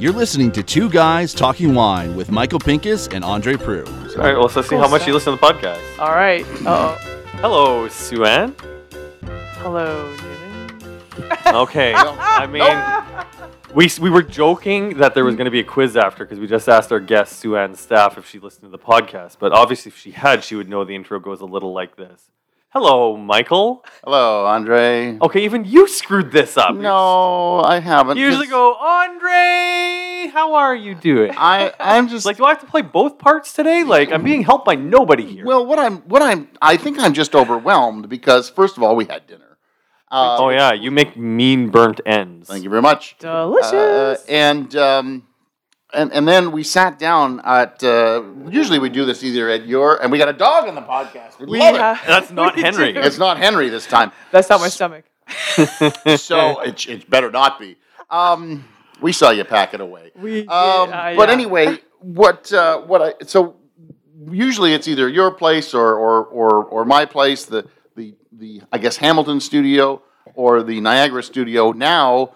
You're listening to Two Guys Talking Wine with Michael Pinkus and Andre Proulx. All right, well, let's see Cool how much you listen to the podcast. All right. Uh oh. Hello, Sue-Ann. Hello, Newman. Okay, I mean, we, we were joking that there was going to be a quiz after because we just asked our guest, Sue-Ann Staff, if she listened to the podcast. But obviously, if she had, she would know the intro goes a little like this. Hello, Michael. Hello, Andre. Okay, even you screwed this up. No, I haven't. You usually Just- go, Andre, how are you doing? I I'm just like, do I have to play both parts today? Like, I'm being helped by nobody here. well. What I'm what I'm I think I'm just overwhelmed because first of all we had dinner. Uh, oh, yeah, you make mean burnt ends. Thank you very much. Delicious. Uh, and um, and and then we sat down at. Uh, usually we do this either at your and we got a dog on the podcast. We, love have- it. That's not Henry. do. It's not Henry this time, That's not my stomach. so it, it better not be. Um, we saw you pack it away. We. Um, uh, but yeah. anyway, what uh, what I so usually it's either your place or or or, or my place, the the the I guess Hamilton studio or the Niagara studio. Now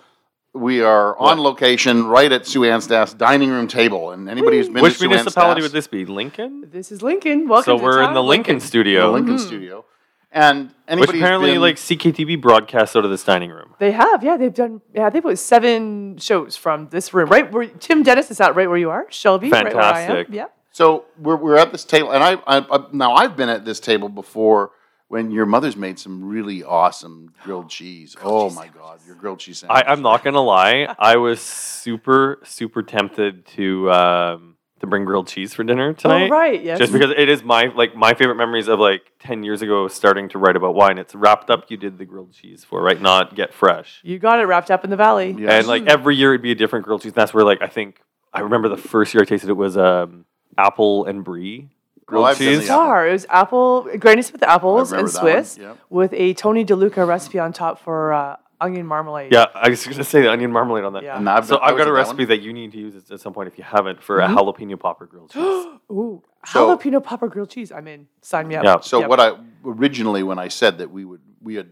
we are on location right at Sue-Ann Staff's dining room table, and anybody who's been Which to Sue municipality Anstaff's- would this be? Lincoln? This is Lincoln. Welcome. To the L. So to we're in town, the Lincoln, the studio, Lincoln studio, and which anybody who's apparently been- like CKTV broadcasts out of this dining room. They have, yeah, they've done, yeah, they've put seven shows from this room, right? Where Tim Dennis is out right where you are, Shelby, right where I am. Fantastic. Yeah. So we're, we're at this table, and I, I, I now I've been at this table before when your mother's made some really awesome grilled cheese. oh my god, your grilled cheese sandwich! I, I'm not gonna lie, I was super super tempted to um, to bring grilled cheese for dinner tonight. Oh, right, yes. Just because it is my like my favorite memories of like ten years ago starting to write about wine. It's wrapped up. You did the grilled cheese for right, not get fresh. You got it wrapped up in the valley. Yes. And like every year it'd be a different grilled cheese. And that's where like I think I remember the first year I tasted it was um, apple and brie grilled I've done the cheese. apple. Bizarre. It was apple, Granny Smith apples and remember that one, Swiss yep. with a Tony DeLuca recipe on top for uh, onion marmalade. Yeah, I was gonna say the onion marmalade on that. Yeah. And I've So I I've got a at that recipe one. that you need to use at some point if you haven't for a jalapeno popper grilled cheese. Ooh, So- jalapeno popper grilled cheese. I'm in. Sign me up. Yeah. So Yep. what I originally when I said that we would we had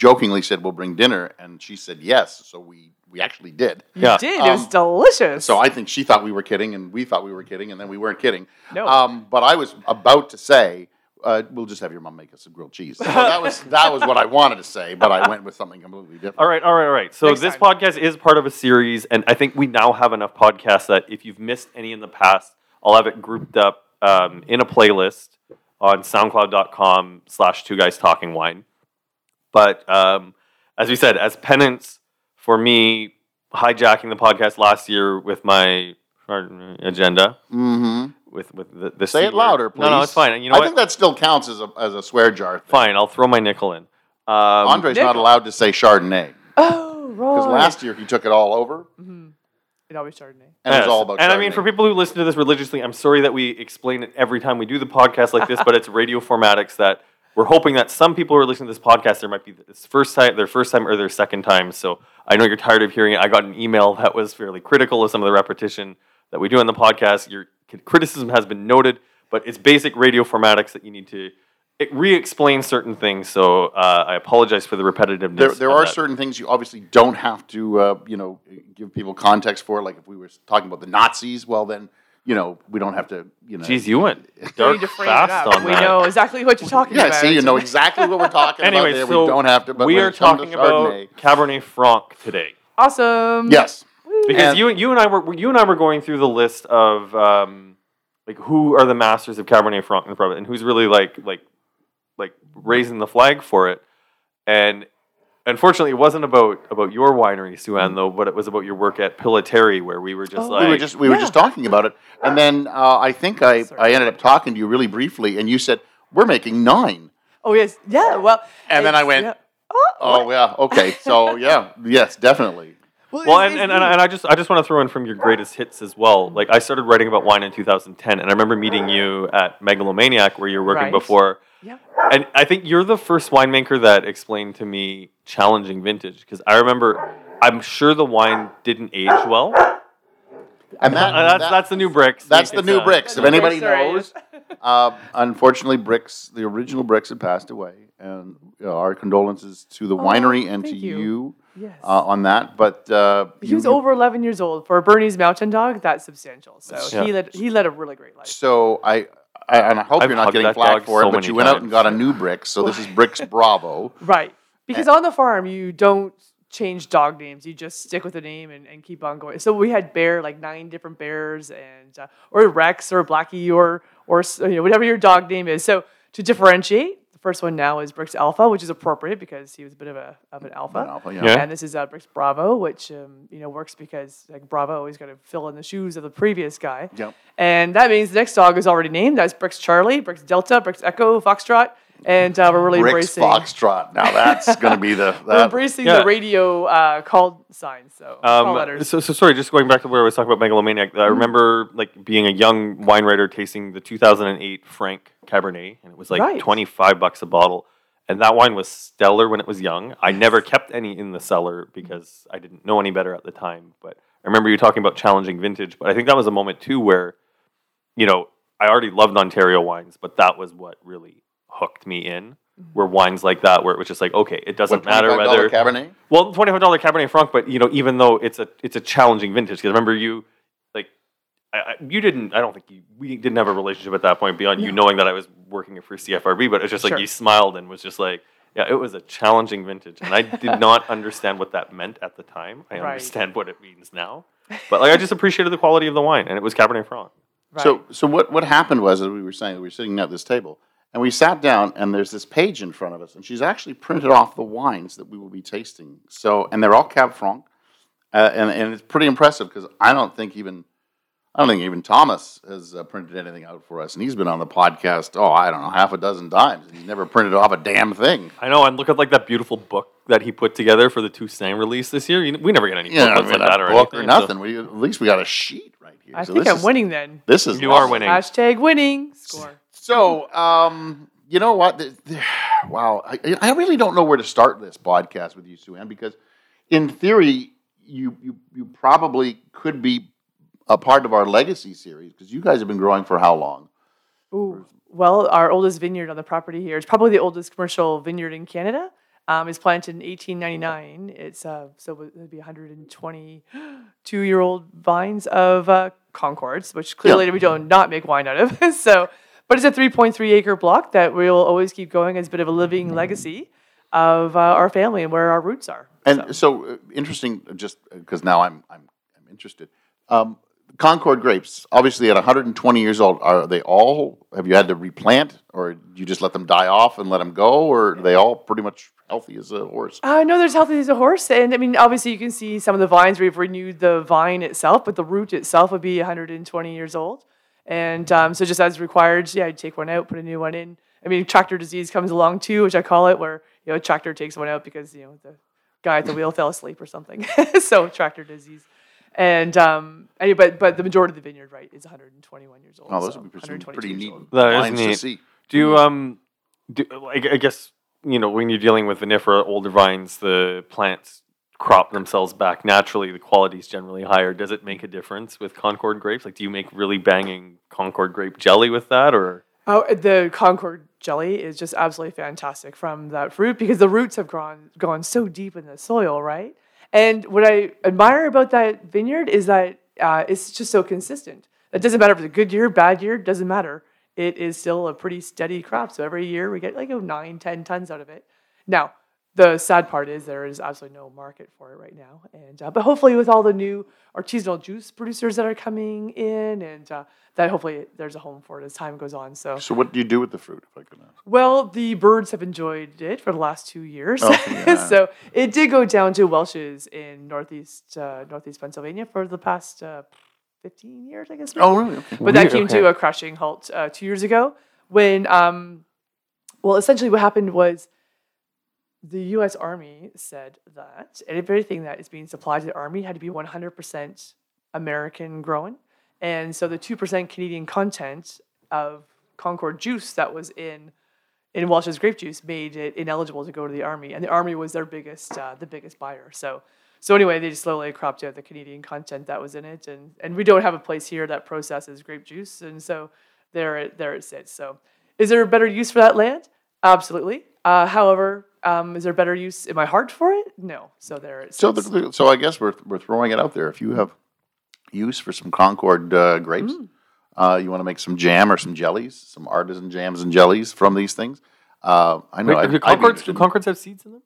jokingly said we'll bring dinner, and she said yes. So we we actually did. You Yeah. did. it was Um, delicious. So I think she thought we were kidding, and we thought we were kidding, and then we weren't kidding. No. Um, but I was about to say. Uh, we'll just have your mom make us some grilled cheese. So that was that was what I wanted to say, but I went with something completely different. All right, all right, all right. So Next this time. podcast is part of a series, and I think we now have enough podcasts that if you've missed any in the past, I'll have it grouped up um, in a playlist on SoundCloud.com slash Two Guys Talking Wine. But um, as we said, as penance for me hijacking the podcast last year with my agenda, Mm-hmm. with with the, the Say C it word. louder, please. No, no, it's fine. You know I what? think that still counts as a as a swear jar. Thing. fine. I'll throw my nickel in. Um, Andre's not allowed to say Chardonnay oh, right. because last year he took it all over, it always Chardonnay. and it Yes. was all about. And I mean, for people who listen to this religiously, I'm sorry that we explain it every time we do the podcast like this, but it's radio formatics that we're hoping that some people who are listening to this podcast, there might be this first time, their first time or their second time. So I know you're tired of hearing it. I got an email that was fairly critical of some of the repetition that we do on the podcast. Your criticism has been noted, but it's basic radio formatics that you need to it re-explain certain things. So uh, I apologize for the repetitiveness. there, there are that. certain things you obviously don't have to, uh, you know, give people context for. Like if we were talking about the Nazis, well then, you know, we don't have to, you know. Jeez, you went dark need it fast up. on we that. know exactly what you're talking yeah, about. Yeah, see, you know exactly what we're talking Anyway, about. There. so we don't have to. But we are it comes to talking about Chardonnay- Cabernet Franc today Awesome. Yes, because And- you you and I were you and I were going through the list of um, like who are the masters of Cabernet Franc in the province and who's really like like like raising the flag for it. And unfortunately, it wasn't about about your winery, Sue-Ann, though, but it was about your work at Pillitteri, where we were just Oh. like we were just we were just talking about it, and then uh, I think I Sorry. I ended up talking to you really briefly, and you said we're making nine, Oh yes. Yeah. Well. and then I went, yeah. Oh, oh yeah, okay, so yeah, yes, definitely. well, Well, and, and, and, and I just I just want to throw in from your greatest hits as well. Like I started writing about wine in 2010, and I remember meeting you at Megalomaniac where you were working Right. before. Yeah. And I think you're the first winemaker that explained to me challenging vintage because I remember I'm sure the wine didn't age well. And that, Uh, that's that- that's the new Brix. that's the new uh, Brix. If anybody the Brix, knows, uh, unfortunately, Brix the original Brix had passed away, and you know, our condolences to the winery and to Oh, you. you, Yes. uh, on that. But uh, he you- was over 11 years old. For a Bernese Mountain Dog, that's substantial. So Yeah. he led he led a really great life. So I, I and I hope I've you're not getting that flack dog for it, so but you went out and got a new brick, So this is Brix Bravo. Right. Because Eh. on the farm, you don't change dog names. You just stick with the name and, and keep on going. So we had bear, like nine different bears, and uh, or Rex or Blackie or or you know whatever your dog name is. So to differentiate, the first one now is Brix Alpha, which is appropriate because he was a bit of a of an alpha. An alpha, yeah. Yeah. And this is uh, Brix Bravo, which um, you know works because like Bravo always got to fill in the shoes of the previous guy. Yep. And that means the next dog is already named. That's Brix Charlie, Brix Delta, Brix Echo, Foxtrot, and uh, we're really Brix embracing. Foxtrot. Now that's going to be the We're embracing Yeah. the radio uh, call signs, so call Um, letters. so, so sorry, just going back to where I was talking about megalomaniac. I remember like being a young wine writer tasting the 2008 Frank Cabernet, and it was like Right. 25 bucks a bottle. And that wine was stellar when it was young. I never kept any in the cellar because I didn't know any better at the time. But I remember you talking about challenging vintage. But I think that was a moment too where, you know, I already loved Ontario wines, but that was what really hooked me in. Mm-hmm. Were wines like that where it was just like, okay, it doesn't what, matter $25 whether Cabernet. well, twenty five dollar Cabernet Franc, but you know, even though it's a it's a challenging vintage, because remember you, like, I, I, you didn't. I don't think you. We didn't have a relationship at that point beyond you knowing that I was working for CFRB. But it's just like Sure. you smiled and was just like, yeah, it was a challenging vintage, and I did not understand what that meant at the time. I Right. understand what it means now, but like I just appreciated the quality of the wine, and it was Cabernet Franc. right. So, so what, what happened was, as we were saying, we were sitting at this table, and we sat down, and there's this page in front of us, and she's actually printed off the wines that we will be tasting. So, and they're all Cab Franc, uh, and and it's pretty impressive because I don't think even I don't think even Thomas has uh, printed anything out for us, and he's been on the podcast. Oh, I don't know, half a dozen times, and he's never printed off a damn thing. I know, and look at like that beautiful book that he put together for the Toussaint release this year. You we never get any Yeah, booklets I mean, like that a or book anything. or so- nothing. We, at least we got a sheet right here. I So think this I'm is- winning then. This is You are winning. Hashtag winning score. So, um, you know what? The- the- wow, I, I really don't know where to start this podcast with you, Sue Ann, because in theory, you you you probably could be a part of our legacy series because you guys have been growing for how long? Ooh. Well, our oldest vineyard on the property here is probably the oldest commercial vineyard in Canada. Um, it's planted in 1899. It's uh, so it would be 122 year old vines of uh, Concords, which clearly we don't not make wine out of. so, but it's a 3.3 acre block that we'll always keep going as a bit of a living legacy of uh, our family and where our roots are. And so, uh, interesting, just because now I'm I'm I'm interested. Um, Concord grapes, obviously at 120 years old, are they all? Have you had to replant, or you just let them die off and let them go, or are they all pretty much healthy as a horse? Uh, no, they're as healthy as a horse, and I mean, obviously, you can see some of the vines. We've renewed the vine itself, but the root itself would be 120 years old, and um, so just as required, yeah, you take one out, put a new one in. I mean, tractor disease comes along too, which I call it, where you know, a tractor takes one out because you know the guy at the wheel fell asleep or something. so tractor disease, and um, anyway, but but the majority of the vineyard, right, is 121 years old. Oh, those so would be some 122 pretty neat old. That is wines to see. Do you, um, do, like, I guess you know when you're dealing with vinifera, older vines, the plants crop themselves back naturally. The quality is generally higher. Does it make a difference with Concord grapes? Like, do you make really banging Concord grape jelly with that, or Oh, the Concord jelly is just absolutely fantastic from that fruit because the roots have gone gone so deep in the soil, right? And what I admire about that vineyard is that uh, it's just so consistent. It doesn't matter if it's a good year, bad year, doesn't matter. It is still a pretty steady crop. So every year we get like oh, nine, 10 tons out of it. Now, the sad part is there is absolutely no market for it right now. And uh, but hopefully with all the new artisanal juice producers that are coming in, and uh, that hopefully there's a home for it as time goes on. So So, what do you do with the fruit, if I could ask? well, the birds have enjoyed it for the last two years. Oh, yeah. so it did go down to Welch's in northeast uh, northeast Pennsylvania for the past uh, fifteen years, I guess. maybe. Oh, really? Okay. But that came okay. to a crashing halt uh, two years ago when, um, well, essentially what happened was the U.S. Army said that everything that is being supplied to the Army had to be 100% American grown. And so the 2% Canadian content of Concord juice that was in in Welch's grape juice made it ineligible to go to the army, and the army was their biggest uh, the biggest buyer. So so anyway, they just slowly cropped out the Canadian content that was in it, and and we don't have a place here that processes grape juice, and so there it there it sits. So is there a better use for that land? Absolutely. Uh, however, um, is there better use in my heart for it? No. So there it So, the, the- so I guess we're, we're throwing it out there. If you have use for some Concord uh, grapes, Mm. uh, you want to make some jam or some jellies, some artisan jams and jellies from these things. Uh, I know. Wait, I'd- do Concords, do. Concords have seeds in them?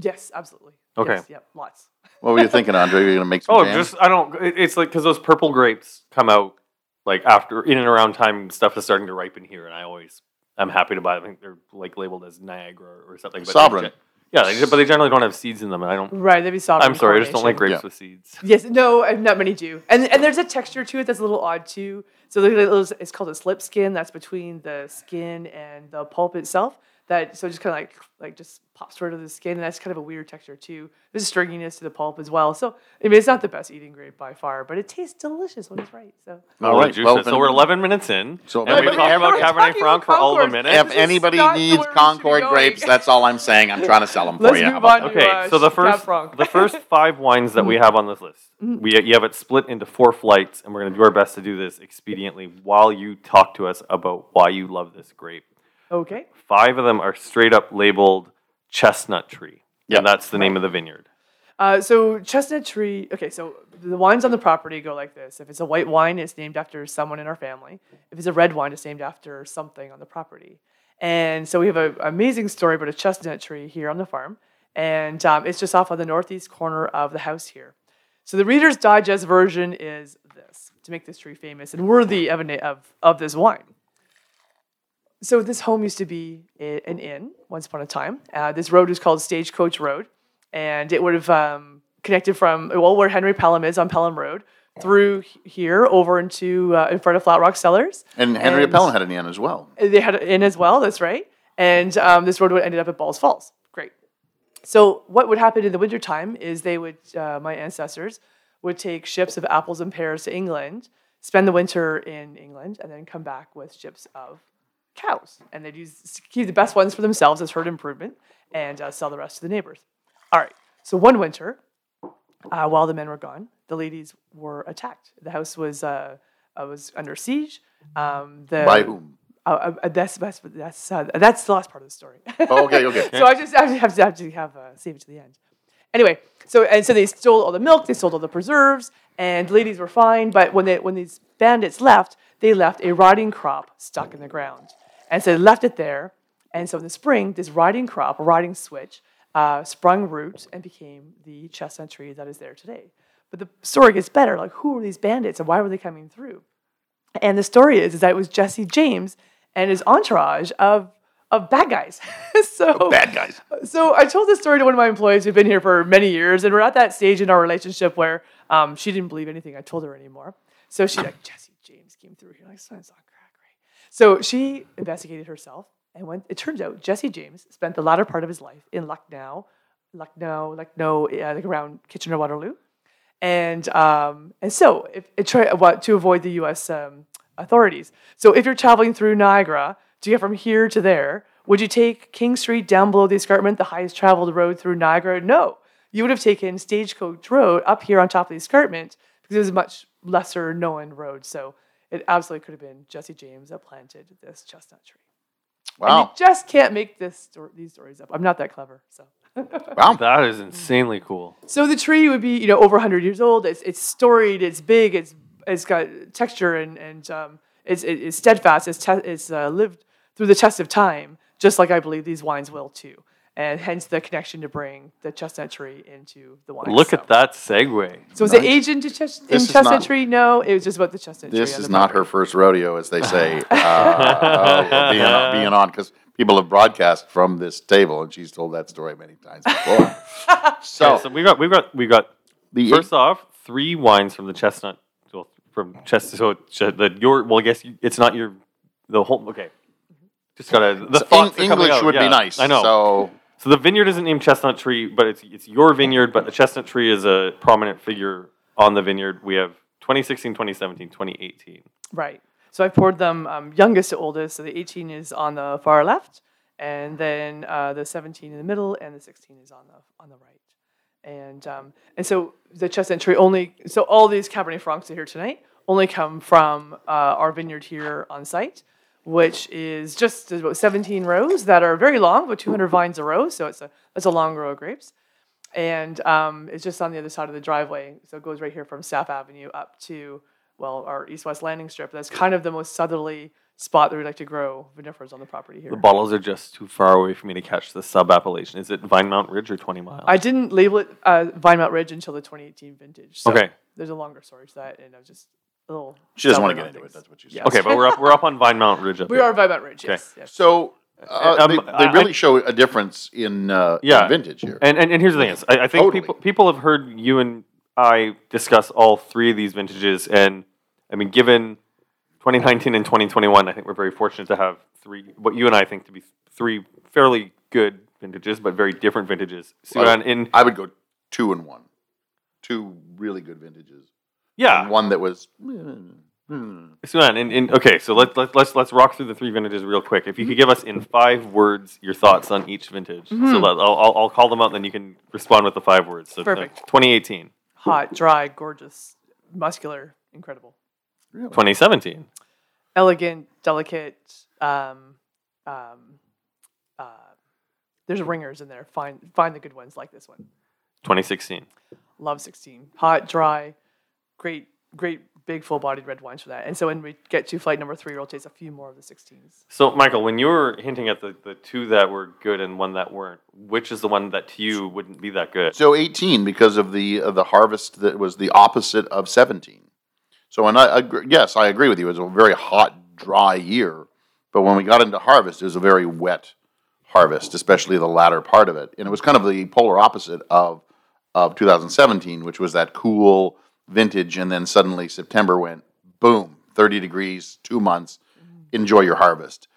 yes, absolutely. Okay. Yes, yep, lots. What were you thinking, Andre? You're going to make some Oh, jam? just I don't. It's like because those purple grapes come out like after in and around time stuff is starting to ripen here, and I always I'm happy to buy. them. I think they're like labeled as Niagara or something. But they Sovereign. gen- Yeah, they, but they generally don't have seeds in them, and I don't. Right, they'd be sovereign. I'm sorry, I just don't like coronation. grapes with seeds. Yes, no, not many do. And and there's a texture to it that's a little odd too. So there's a little- it's called a slip skin. That's between the skin and the pulp itself. That so just kind of like like just pops right out of the skin, and that's kind of a weird texture too. There's a stringiness to the pulp as well. So I mean, it's not the best eating grape by far, but it tastes delicious when it's right. So all right, juice. well, so we're 11 minutes in, So and we everybody- talked about We're Cabernet Franc for all the Concord. minutes. if anybody needs where we should be Concord grapes, that's all I'm saying. I'm trying to sell them for Let's you. How move on that? to- Okay, uh, so the first the first five wines that we have on this list, we you have it split into four flights, and we're going to do our best to do this expediently while you talk to us about why you love this grape. Okay, Five of them are straight up labeled chestnut tree, Yeah. and that's the name of the vineyard. Uh, so chestnut tree. Okay, so the wines on the property go like this. If it's a white wine, it's named after someone in our family. If it's a red wine, it's named after something on the property. And so we have an amazing story about a chestnut tree here on the farm, and um, it's just off on the northeast corner of the house here. So the Reader's Digest version is this to make this tree famous and worthy of, an, of, of this wine. So this home used to be an inn once upon a time. Uh, this road was called Stagecoach Road, and it would have um, connected from well where Henry Pelham is on Pelham Road through here over into uh, in front of Flat Rock Cellars. And Henry And- of Pelham had an inn as well. They had an inn as well. That's right. And um, this road would ended up at Balls Falls. Great. So what would happen in the wintertime is they would uh, my ancestors would take ships of apples and pears to England, spend the winter in England, and then come back with ships of cows. And they'd use keep the best ones for themselves as herd improvement and uh, sell the rest to the neighbors. All right. So one winter, uh, while the men were gone, the ladies were attacked. The house was uh, uh, was under siege. Um, the, By whom? uh, uh, that's that's that's uh, that's the last part of the story. Oh, okay, okay. so I just I just have to have to have uh, save it to the end. Anyway, so and so they stole all the milk, they stole all the preserves, and the ladies were fine. But when they when these bandits left, they left a rotting crop stuck in the ground, and so they left it there. And so in the spring, this rotting crop, a rotting switch, uh, sprung roots and became the chestnut tree that is there today. But the story gets better. Like, who were these bandits, and why were they coming through? And the story is, is that it was Jesse James and his entourage of of bad guys. so Bad guys. so I told this story to one of my employees who've been here for many years, and we're at that stage in our relationship where um, she didn't believe anything I told her anymore. So she's like, Jesse James came through here, like, on crack, right? So she investigated herself, and. It turns out Jesse James spent the latter part of his life in Lucknow, Lucknow, Lucknow, uh, like around Kitchener Waterloo, and um, and so if it try what to avoid the U.S. Um, authorities. So if you're traveling through Niagara to get from here to there, would you take King Street down below the escarpment, the highest traveled road through Niagara? No, you would have taken Stagecoach Road up here on top of the escarpment because it was a much lesser known road. So it absolutely could have been Jesse James that planted this chestnut tree. And Wow. you just can't make this sto- these stories up. I'm not that clever, so. Wow. That is insanely cool. So the tree would be, you know, over 100 years old. It's, it's storied. It's big. It's it's got texture and and um, it's it's steadfast. It's te- it's uh, lived through the test of time, just like I believe these wines will too. And hence the connection to bring the chestnut tree into the wine. Look so. at that segue. So was it Nice. aged into chest- in chestnut not- tree? No, it was just about the chestnut tree. This is not her first rodeo, as they say, uh, uh, being, on- being on, because people have broadcast from this table, and she's told that story many times before. so, Okay, so we've got we've got we've got the first off three wines from the chestnut. Well, from chestnut. So ch- the your well, I guess it's not your the whole. Okay, just gotta the so thoughts Eng- are English out, would yeah, be nice. I know. So, So the vineyard isn't named Chestnut Tree, but it's it's your vineyard. But the chestnut tree is a prominent figure on the vineyard. We have 2016, 2017, 2018. Right. So I poured them um, youngest to oldest. So the 18 is on the far left, and then uh, the 17 in the middle, and the 16 is on the on the right. And um, and so the chestnut tree only. So all these Cabernet Francs are here tonight only come from uh, our vineyard here on site. Which is just about 17 rows that are very long, about 200 vines a row. So it's a it's a long row of grapes, and um, it's just on the other side of the driveway. So it goes right here from Staff Avenue up to well our east-west landing strip. That's kind of the most southerly spot that we like to grow vinifers on the property here. The bottles are just too far away for me to catch the sub appellation. Is it Vinemount Ridge or 20 Mile? I didn't label it uh, Vinemount Ridge until the 2018 vintage. So Okay. There's a longer story to that, and I was just little. She doesn't want to get on into it. That's what you said. Yeah. okay, but we're up, we're up on Vinemount Ridge up We there. are Vinemount Ridge. Okay. Yes. yes. So uh, Um, they, they really show a difference in, uh, in Yeah. vintage here. And, and and here's the thing: is I, I think Totally. people people have heard you and I discuss all three of these vintages, and I mean, given 2019 and 2021, I think we're very fortunate to have three. What you and I think to be three fairly good vintages, but very different vintages. So Well, in I would go two and one, two really good vintages, yeah, and one that was. hmm. Sue-Ann, in, in, okay, so let, let, let's let's rock through the three vintages real quick. If you could give us in five words your thoughts on each vintage, so that, I'll, I'll I'll call them out, and then you can respond with the five words. So, uh, Perfect. 2018, Hot, dry, gorgeous, muscular, incredible, 2017, elegant, delicate. Um, um, uh, there's ringers in there. Find find the good ones like this one. 2016, Love 16. Hot, dry, great, great, big, full-bodied red wines for that. And so when we get to flight number three, we'll taste a few more of the 16s. So, Michael, when you were hinting at the, the two that were good and one that weren't, which is the one that to you wouldn't be that good? So 18 because of the of the harvest that was the opposite of 17. So and I, I agree- yes, I agree with you. It was a very hot, dry year, but when we got into harvest, it was a very wet harvest, especially the latter part of it, and it was kind of the polar opposite of of 2017, which was that cool vintage, and then suddenly September went boom, 30 degrees, two months. Enjoy your harvest.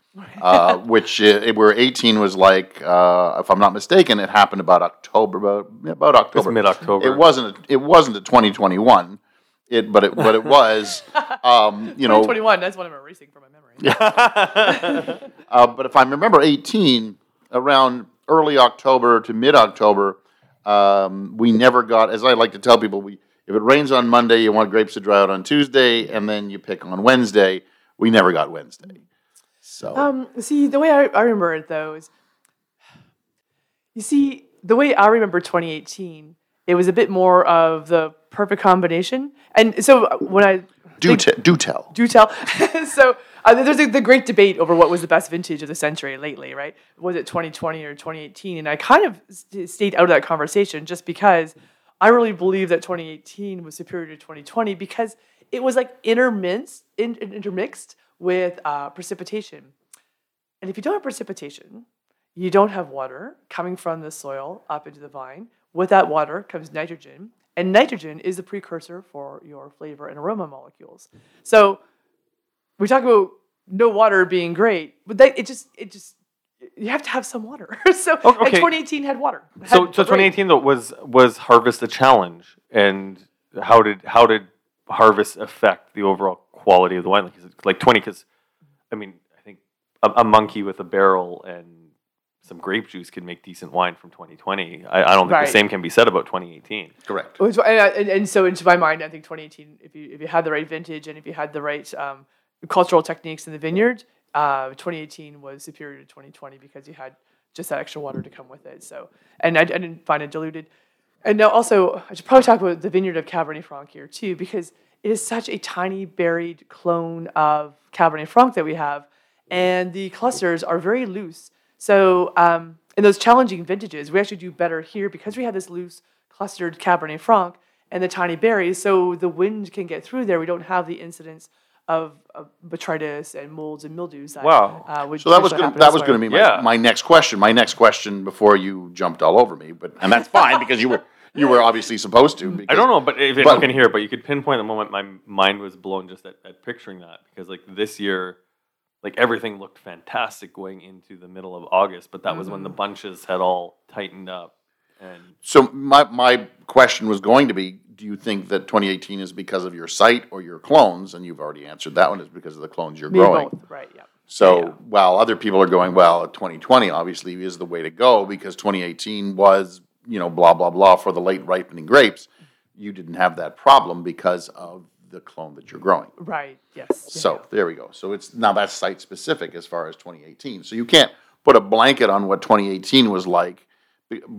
uh, which uh, where 18 was like, uh, if I'm not mistaken, it happened about October, about, about October, mid-October. It wasn't. A, it wasn't a 2021. It, but it, but it was, um, you know. 2021, that's what I'm erasing from my memory. Uh, but if I remember 18, around early October to mid October, um, we never got. As I like to tell people, we if it rains on Monday, you want grapes to dry out on Tuesday, and then you pick on Wednesday. We never got Wednesday. So Um, see, the way I, I remember it though is, you see, the way I remember 2018, it was a bit more of the perfect combination. And so uh, when I do think- te- do tell. do tell. so uh, there's a, the great debate over what was the best vintage of the century lately, right? Was it 2020 or 2018? And I kind of st- stayed out of that conversation just because I really believe that 2018 was superior to 2020 because it was like intermixed, in, in- intermixed with uh, precipitation. And if you don't have precipitation, you don't have water coming from the soil up into the vine. With that water comes nitrogen, and nitrogen is the precursor for your flavor and aroma molecules. So we talk about no water being great, but that, it just it just you have to have some water. so and 2018 had water. So, Had so great. 2018 though was was harvest a challenge, and how did how did harvest affect the overall quality of the wine? Like, like 20? Because I mean, I think a, a monkey with a barrel and some grape juice can make decent wine from 2020. I, I don't think Right. the same can be said about 2018. Correct. And, and, and so into my mind, I think 2018, if you if you had the right vintage and if you had the right um, cultural techniques in the vineyard, uh, 2018 was superior to 2020 because you had just that extra water to come with it. So, and I, I didn't find it diluted. And now also, I should probably talk about the vineyard of Cabernet Franc here too, because it is such a tiny berried clone of Cabernet Franc that we have, and the clusters are very loose. So, um, in those challenging vintages, we actually do better here because we have this loose clustered Cabernet Franc and the tiny berries. So the wind can get through there. We don't have the incidence of, of botrytis and molds and mildews. That, Wow. Uh, would So that was gonna, that was going to be my, Yeah. my next question. My next question before you jumped all over me, but and that's fine because you were you were obviously supposed to. I don't know, but if but- anyone can hear, but you could pinpoint the moment my mind was blown just at, at picturing that because like this year, like everything looked fantastic going into the middle of August, but that was when the bunches had all tightened up. And So my my question was going to be: Do you think that 2018 is because of your site or your clones? And you've already answered that one. Is because of the clones you're Maybe growing. both, right? Yeah. So Yeah. while other people are going, well, 2020 obviously is the way to go because 2018 was, you know, blah blah blah for the late ripening grapes. You didn't have that problem because of the clone that you're growing. Right. Yes. yeah, So there we go. So it's now that's site specific as far as 2018. So you can't put a blanket on what 2018 was like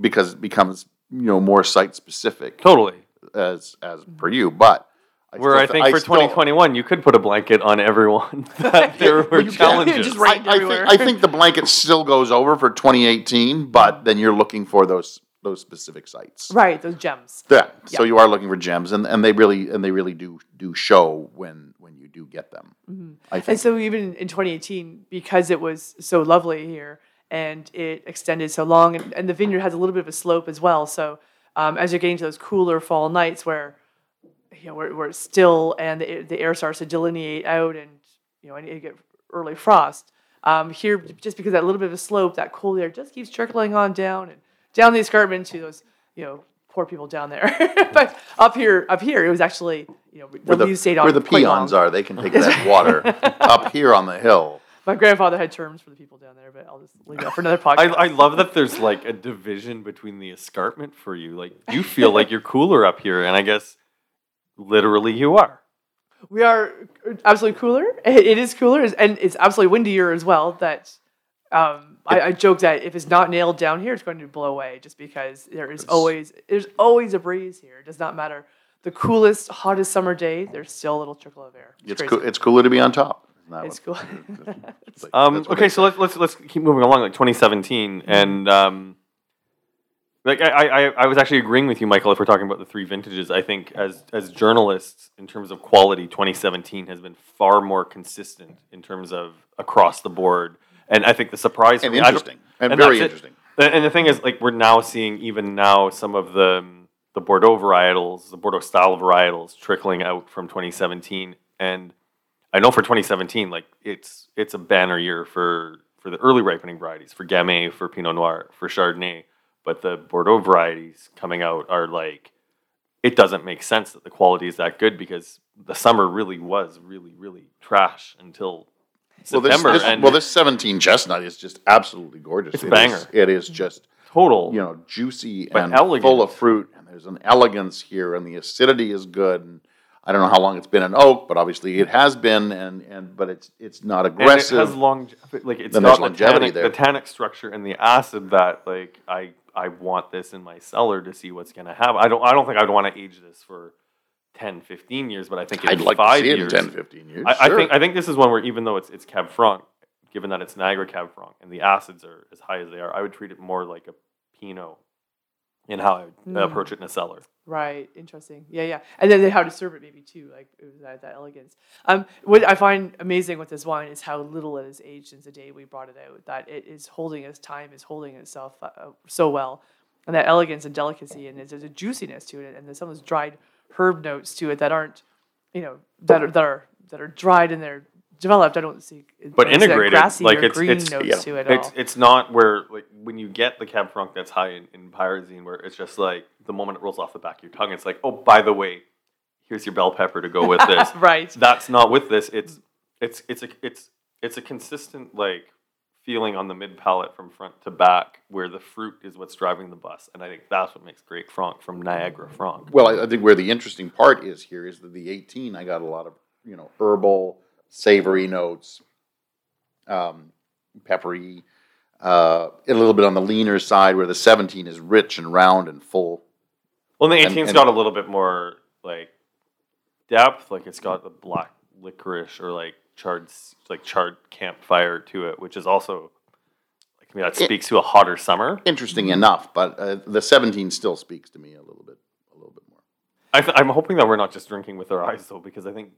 because it becomes you know more site specific Totally. As as per you. But I Where I think th- for still- 2021, you could put a blanket on everyone that there were you challenges. Just I, right I think I think the blanket still goes over for 2018, but then you're looking for those those specific sites. Right. Those gems. Yeah. So you are looking for gems, and, and they really and they really do do show when when you do get them. I Mm-hmm. And think. so even in 2018, because it was so lovely here and it extended so long, and, and the vineyard has a little bit of a slope as well. So um, as you're getting to those cooler fall nights where you know where, where it's still and the, air- the air starts to delineate out, and you know and you get early frost. Um, here, just because that little bit of a slope, that cool air just keeps trickling on down and down the escarpment to those you know poor people down there. but up here, up here, it was actually you know the, where the, leaves stayed on where the peons are, they can take that water up here on the hill. My grandfather had terms for the people down there, but I'll just leave that for another podcast. I I love that there's like a division between the escarpment for you. Like you feel like you're cooler up here, and I guess literally you are. we are absolutely cooler. It it is cooler, and it's absolutely windier as well. That um, I, I joke that if it's not nailed down here, it's going to blow away, just because there is always there's always a breeze here. It does not matter the coolest, hottest summer day. There's still a little trickle of air. It's crazy. cool, it's cooler to be on top. Isn't that It's what- cool. it's like- Um, okay, so let's let's let's keep moving along. Like 2017, and um, like I, I I was actually agreeing with you, Michael. If we're talking about the three vintages, I think as as journalists, in terms of quality, 2017 has been far more consistent in terms of across the board. And I think the surprise And for me- interesting. And that's very interesting. And and the thing is, like, we're now seeing even now some of the the Bordeaux varietals, the Bordeaux style varietals, trickling out from 2017. And I know for 2017, like, it's it's a banner year for for the early ripening varieties, for Gamay, for Pinot Noir, for Chardonnay. But the Bordeaux varieties coming out are like, it doesn't make sense that the quality is that good because the summer really was really really trash until Well, this, September. this, and well, this 17 chestnut is just absolutely gorgeous. It's a It is- banger. it is just total. you know juicy But and elegant. full of fruit, and there's an elegance here, and the acidity is good. And I don't know how long it's been an oak, but obviously it has been, and and but it's it's not aggressive. And it has long, like it's got the longevity tannic, there. the tannic structure and the acid that like I I want this in my cellar to see what's gonna happen. I don't I don't think I'd want to age this for 10, 15 years, but I think in I'd like to five see it in years, 10, 15 years. I, I think I think this is one where even though it's it's Cab Franc, given that it's Niagara Cab Franc and the acids are as high as they are, I would treat it more like a Pinot in how I would Mm. approach it in a cellar. Right, interesting. Yeah, yeah, and then how to serve it maybe too, like that, that elegance. Um, what I find amazing with this wine is how little it has aged since the day we brought it out. That it is holding its time, is holding itself uh, uh, so well, and that elegance and delicacy, and there's, there's a juiciness to it, and there's some of those dried herb notes to it that aren't, you know, that are that are that are dried and they're developed. I don't see, But I don't that integrated, grassy like or it's- green it's- notes yeah. to it It's all. it's not where like when you get the Cab Franc that's high in, in pyrazine, where it's just like the moment it rolls off the back of your tongue, it's like, oh, by the way, here's your bell pepper to go with this. right. that's not with this. It's it's it's a it's it's a consistent like feeling on the mid palate from front to back, where the fruit is what's driving the bus, and I think that's what makes great Franc from Niagara Franc. Well, I, I think where the interesting part is here is that the 18, I got a lot of you know herbal, savory notes, um, peppery, uh, a little bit on the leaner side. Where the 17 is rich and round and full. Well, and the And- 18's and- got a little bit more like depth, like it's got the black licorice or like charred like charred campfire to it, which is also like I mean that It- speaks to a hotter summer. Interesting enough, but uh, the 17 still speaks to me a little bit, a little bit more. I th- I'm hoping that we're not just drinking with our eyes though, because I think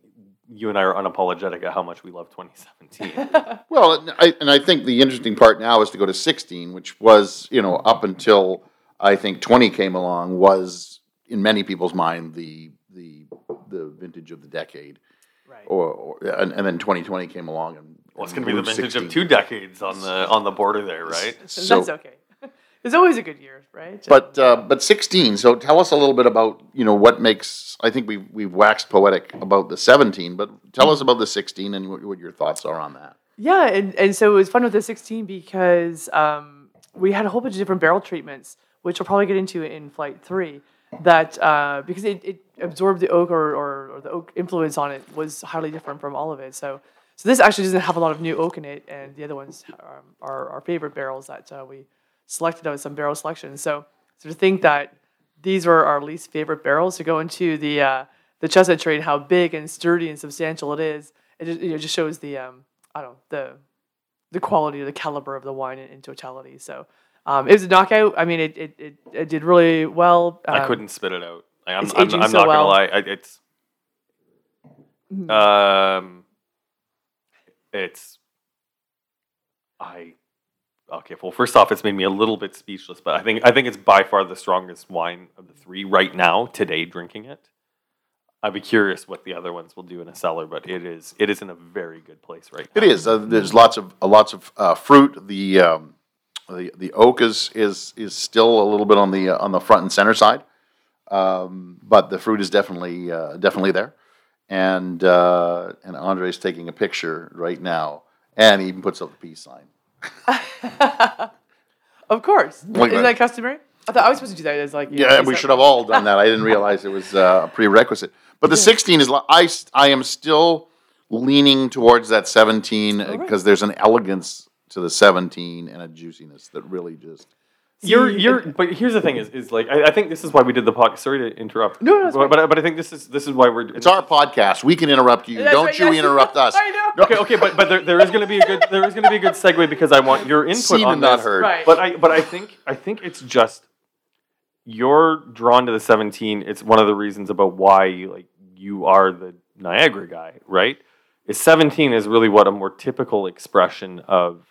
you and I are unapologetic at how much we love 2017. Well, and I, and I think the interesting part now is to go to 16, which was, you know, up until I think 20 came along, was in many people's mind the the the vintage of the decade, Right. or, or and, and then 2020 came along and well, it's going to be the vintage 16. of two decades on the on the border there, right? So, So- that's okay. It's always a good year, right? But uh, but 16. So tell us a little bit about you know what makes. I think we've we've waxed poetic about the 17, but tell us about the 16 and what, what your thoughts are on that. Yeah, and, and so it was fun with the 16 because um, we had a whole bunch of different barrel treatments, which we'll probably get into in flight three, that uh, because it, it absorbed the oak or, or, or the oak influence on it was highly different from all of it. So so this actually doesn't have a lot of new oak in it, and the other ones are, are our favorite barrels that uh, we selected out of some barrel selection. So so to think that these were our least favorite barrels to go into the uh, the chestnut trade, how big and sturdy and substantial it is, it just, you know, just shows the um, I don't know the the quality, the caliber of the wine in, in totality. So um, it was a knockout. I mean, it it, it, it did really well. Um, I couldn't spit it out. I- I'm, it's I'm, aging I'm so not well. gonna lie. I, it's Mhm. um, it's I okay. Well, first off, it's made me a little bit speechless, but I think I think it's by far the strongest wine of the three right now today. Drinking it, I'd be curious what the other ones will do in a cellar, but it is it is in a very good place right now. It is. Uh, there's lots of uh, lots of uh, fruit. The um, the the oak is is is still a little bit on the uh, on the front and center side, um, but the fruit is definitely uh, definitely there. And uh, and Andre's taking a picture right now, and he even puts up the peace sign. of course, isn't that customary? I thought I was supposed to do that as like you know, Yeah, we should have all done that. I didn't realize it was uh, a prerequisite. But the 16 is, I, I, am still leaning towards that 17 right. because there's an elegance to the 17 and a juiciness that really just. You're you're but here's the thing is is like I, I think this is why we did the podcast. Sorry to interrupt. No, no, it's but, but but I think this is this is why we're It's our podcast. We can interrupt you. That's Don't right, you yes. interrupt us. I know. No. okay okay but but there, there is going to be a good there is going to be a good segue because I want your input Seen on and not this. heard. Right. But I but I think I think it's just you're drawn to the 17. It's one of the reasons about why you like you are the Niagara guy, right? Is 17 is really what a more typical expression of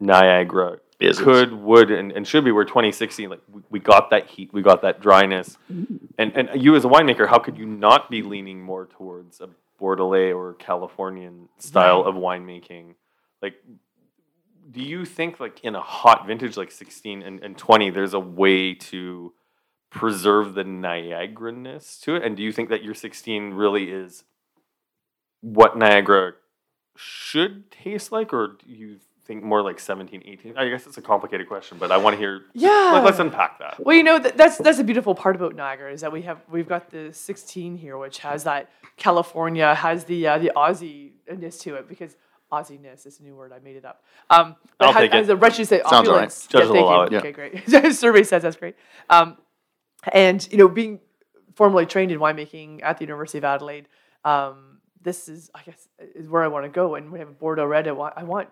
Niagara Is. could, would, and, and should be. Where 2016, like we, we got that heat, we got that dryness, mm-hmm. and and you as a winemaker, how could you not be leaning more towards a Bordelais or Californian style of winemaking? Like, do you think like in a hot vintage like 16 and, and 20, there's a way to preserve the Niagara-ness to it? And do you think that your 16 really is what Niagara should taste like, or do you think more like 17, 18? I guess it's a complicated question, but I want to hear. Yeah. Let, let's unpack that. Well, you know th- that's that's a beautiful part about Niagara is that we have we've got the 16 here, which has that California has the uh, the Aussie-ness to it because Aussie-ness is a new word I made it up. Um, I'll it has, take it. the say Sounds right. opulence. Judges will thank allow you. it. Yeah. Okay, great. Survey says that's great. Um, and you know, being formally trained in winemaking at the University of Adelaide, um, this is I guess is where I want to go. And I have Bordeaux red, I want I want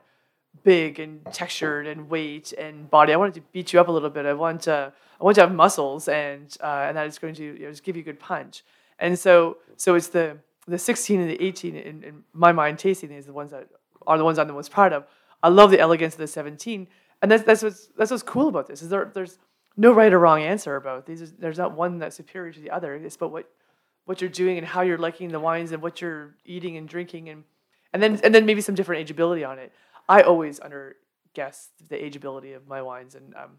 big and textured and weight and body. I wanted to beat you up a little bit. I want to I want to have muscles and uh, and that is going to you know, just give you a good punch. And so so it's the the 16 and the 18 in, in my mind tasting is the ones that are the ones I'm the most proud of. I love the elegance of the 17, and that's that's what's that's what's cool about this. Is there there's no right or wrong answer about these. There's not one that's superior to the other. It's about what what you're doing and how you're liking the wines and what you're eating and drinking and and then and then maybe some different ageability on it. I always under guess the ageability of my wines and um,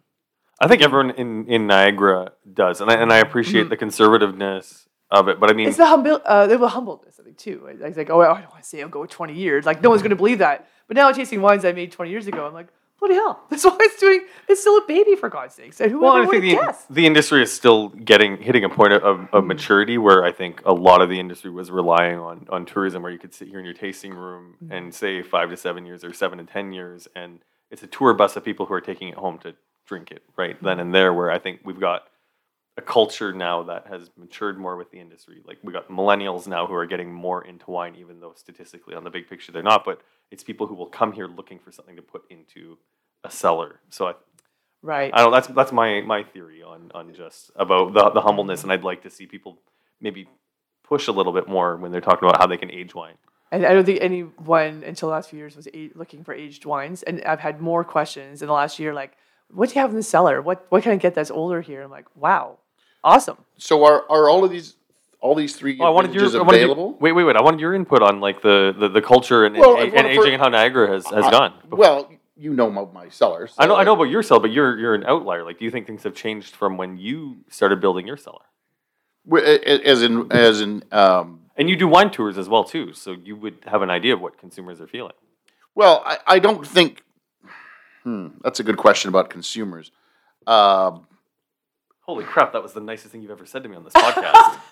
I think everyone in, in Niagara does, and I, and I appreciate the conservativeness of it. But I mean, Mm-hmm. it's the humble uh, the humbleness I think too. Like, It's like oh I don't want to say I'll go with 20 years. Like no one's going to believe that. But now tasting wines I made 20 years ago, I'm like bloody hell, this wine's doing. It's still a baby for God's sakes. And who well, I think the, guessed? the industry is still getting hitting a point of, of, of maturity where I think a lot of the industry was relying on on tourism, where you could sit here in your tasting room hmm. and say five to seven years or seven to ten years, and it's a tour bus of people who are taking it home to drink it right hmm. then and there. Where I think we've got a culture now that has matured more with the industry. Like we got millennials now who are getting more into wine, even though statistically on the big picture they're not. But it's people who will come here looking for something to put into a cellar. So I, Right. I don't. That's that's my my theory on on just about the the humbleness, and I'd like to see people maybe push a little bit more when they're talking about how they can age wine. And I don't think anyone until the last few years was a- looking for aged wines. And I've had more questions in the last year, like, what do you have in the cellar? What what can I get that's older here? I'm like, wow, awesome. So are, are all of these all these three Oh, I wanted your I wanted your- available? wait, wait, wait. I wanted your input on like the the, the culture and, Well, and, and for- aging and how Niagara has, has gone. Well, you know my, my cellar. I know so- I know about your cellar, but you're you're an outlier. Like, do you think things have changed from when you started building your cellar? Wh- a- a- As in, as in, um, And you do wine tours as well too, so you would have an idea of what consumers are feeling. well, I, I don't think. Hmm, that's a good question about consumers. Um, Holy crap, that was the nicest thing you've ever said to me on this podcast.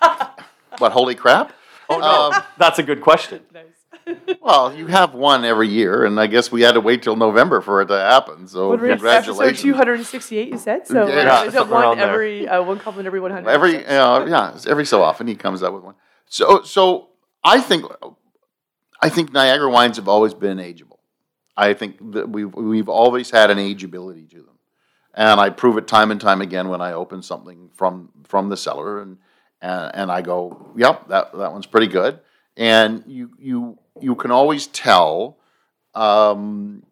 But holy crap! oh no, Um, that's a good question. Nice. Well, you have one every year, and I guess we had to wait till November for it to happen. So What were episode congratulations. 268, you said? So Yeah, uh, is it one every, uh, one compliment every 100? Every uh, yeah, every so often he comes up with one. So so I think I think Niagara wines have always been ageable. I think that we've we've always had an ageability to them, and I prove it time and time again when I open something from from the cellar and and, and I go, yep, that that one's pretty good, and you you you can always tell um,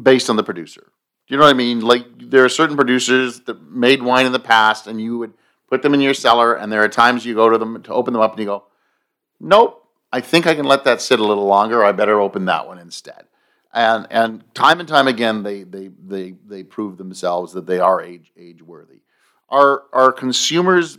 based on the producer. Do you know what I mean? Like there are certain producers that made wine in the past, and you would put them in your cellar, and there are times you go to them to open them up, and you go, "Nope, I think I can let that sit a little longer. I better open that one instead." And and time and time again, they they they they prove themselves that they are age age worthy. Are are consumers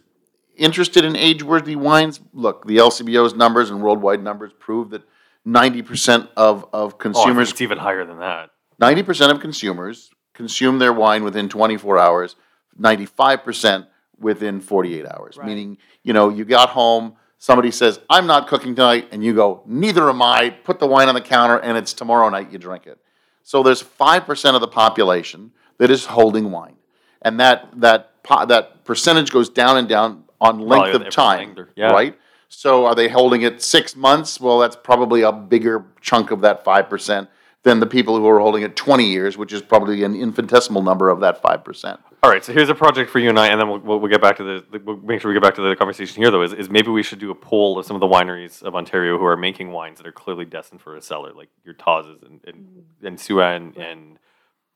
interested in age worthy wines? Look, the LCBO's numbers and worldwide numbers prove that ninety percent of of Oh, I think consumers it's even higher than that. Ninety percent of consumers consume their wine within 24 hours. Ninety-five percent within 48 hours. Right. Meaning, you know, you got home, somebody says, "I'm not cooking tonight," and you go, "Neither am I." Put the wine on the counter, and it's tomorrow night you drink it. So there's five percent of the population that is holding wine, and that that po- that percentage goes down and down on length of time, yeah. right? So are they holding it six months? Well, that's probably a bigger chunk of that five percent than the people who are holding it twenty years, which is probably an infinitesimal number of that five percent. All right, so here's a project for you and I, and then we'll, we'll, we'll get back to the, the. We'll make sure we get back to the conversation here, though. Is, is maybe we should do a poll of some of the wineries of Ontario who are making wines that are clearly destined for a cellar, like your Tawse's and and, and Sue-Ann and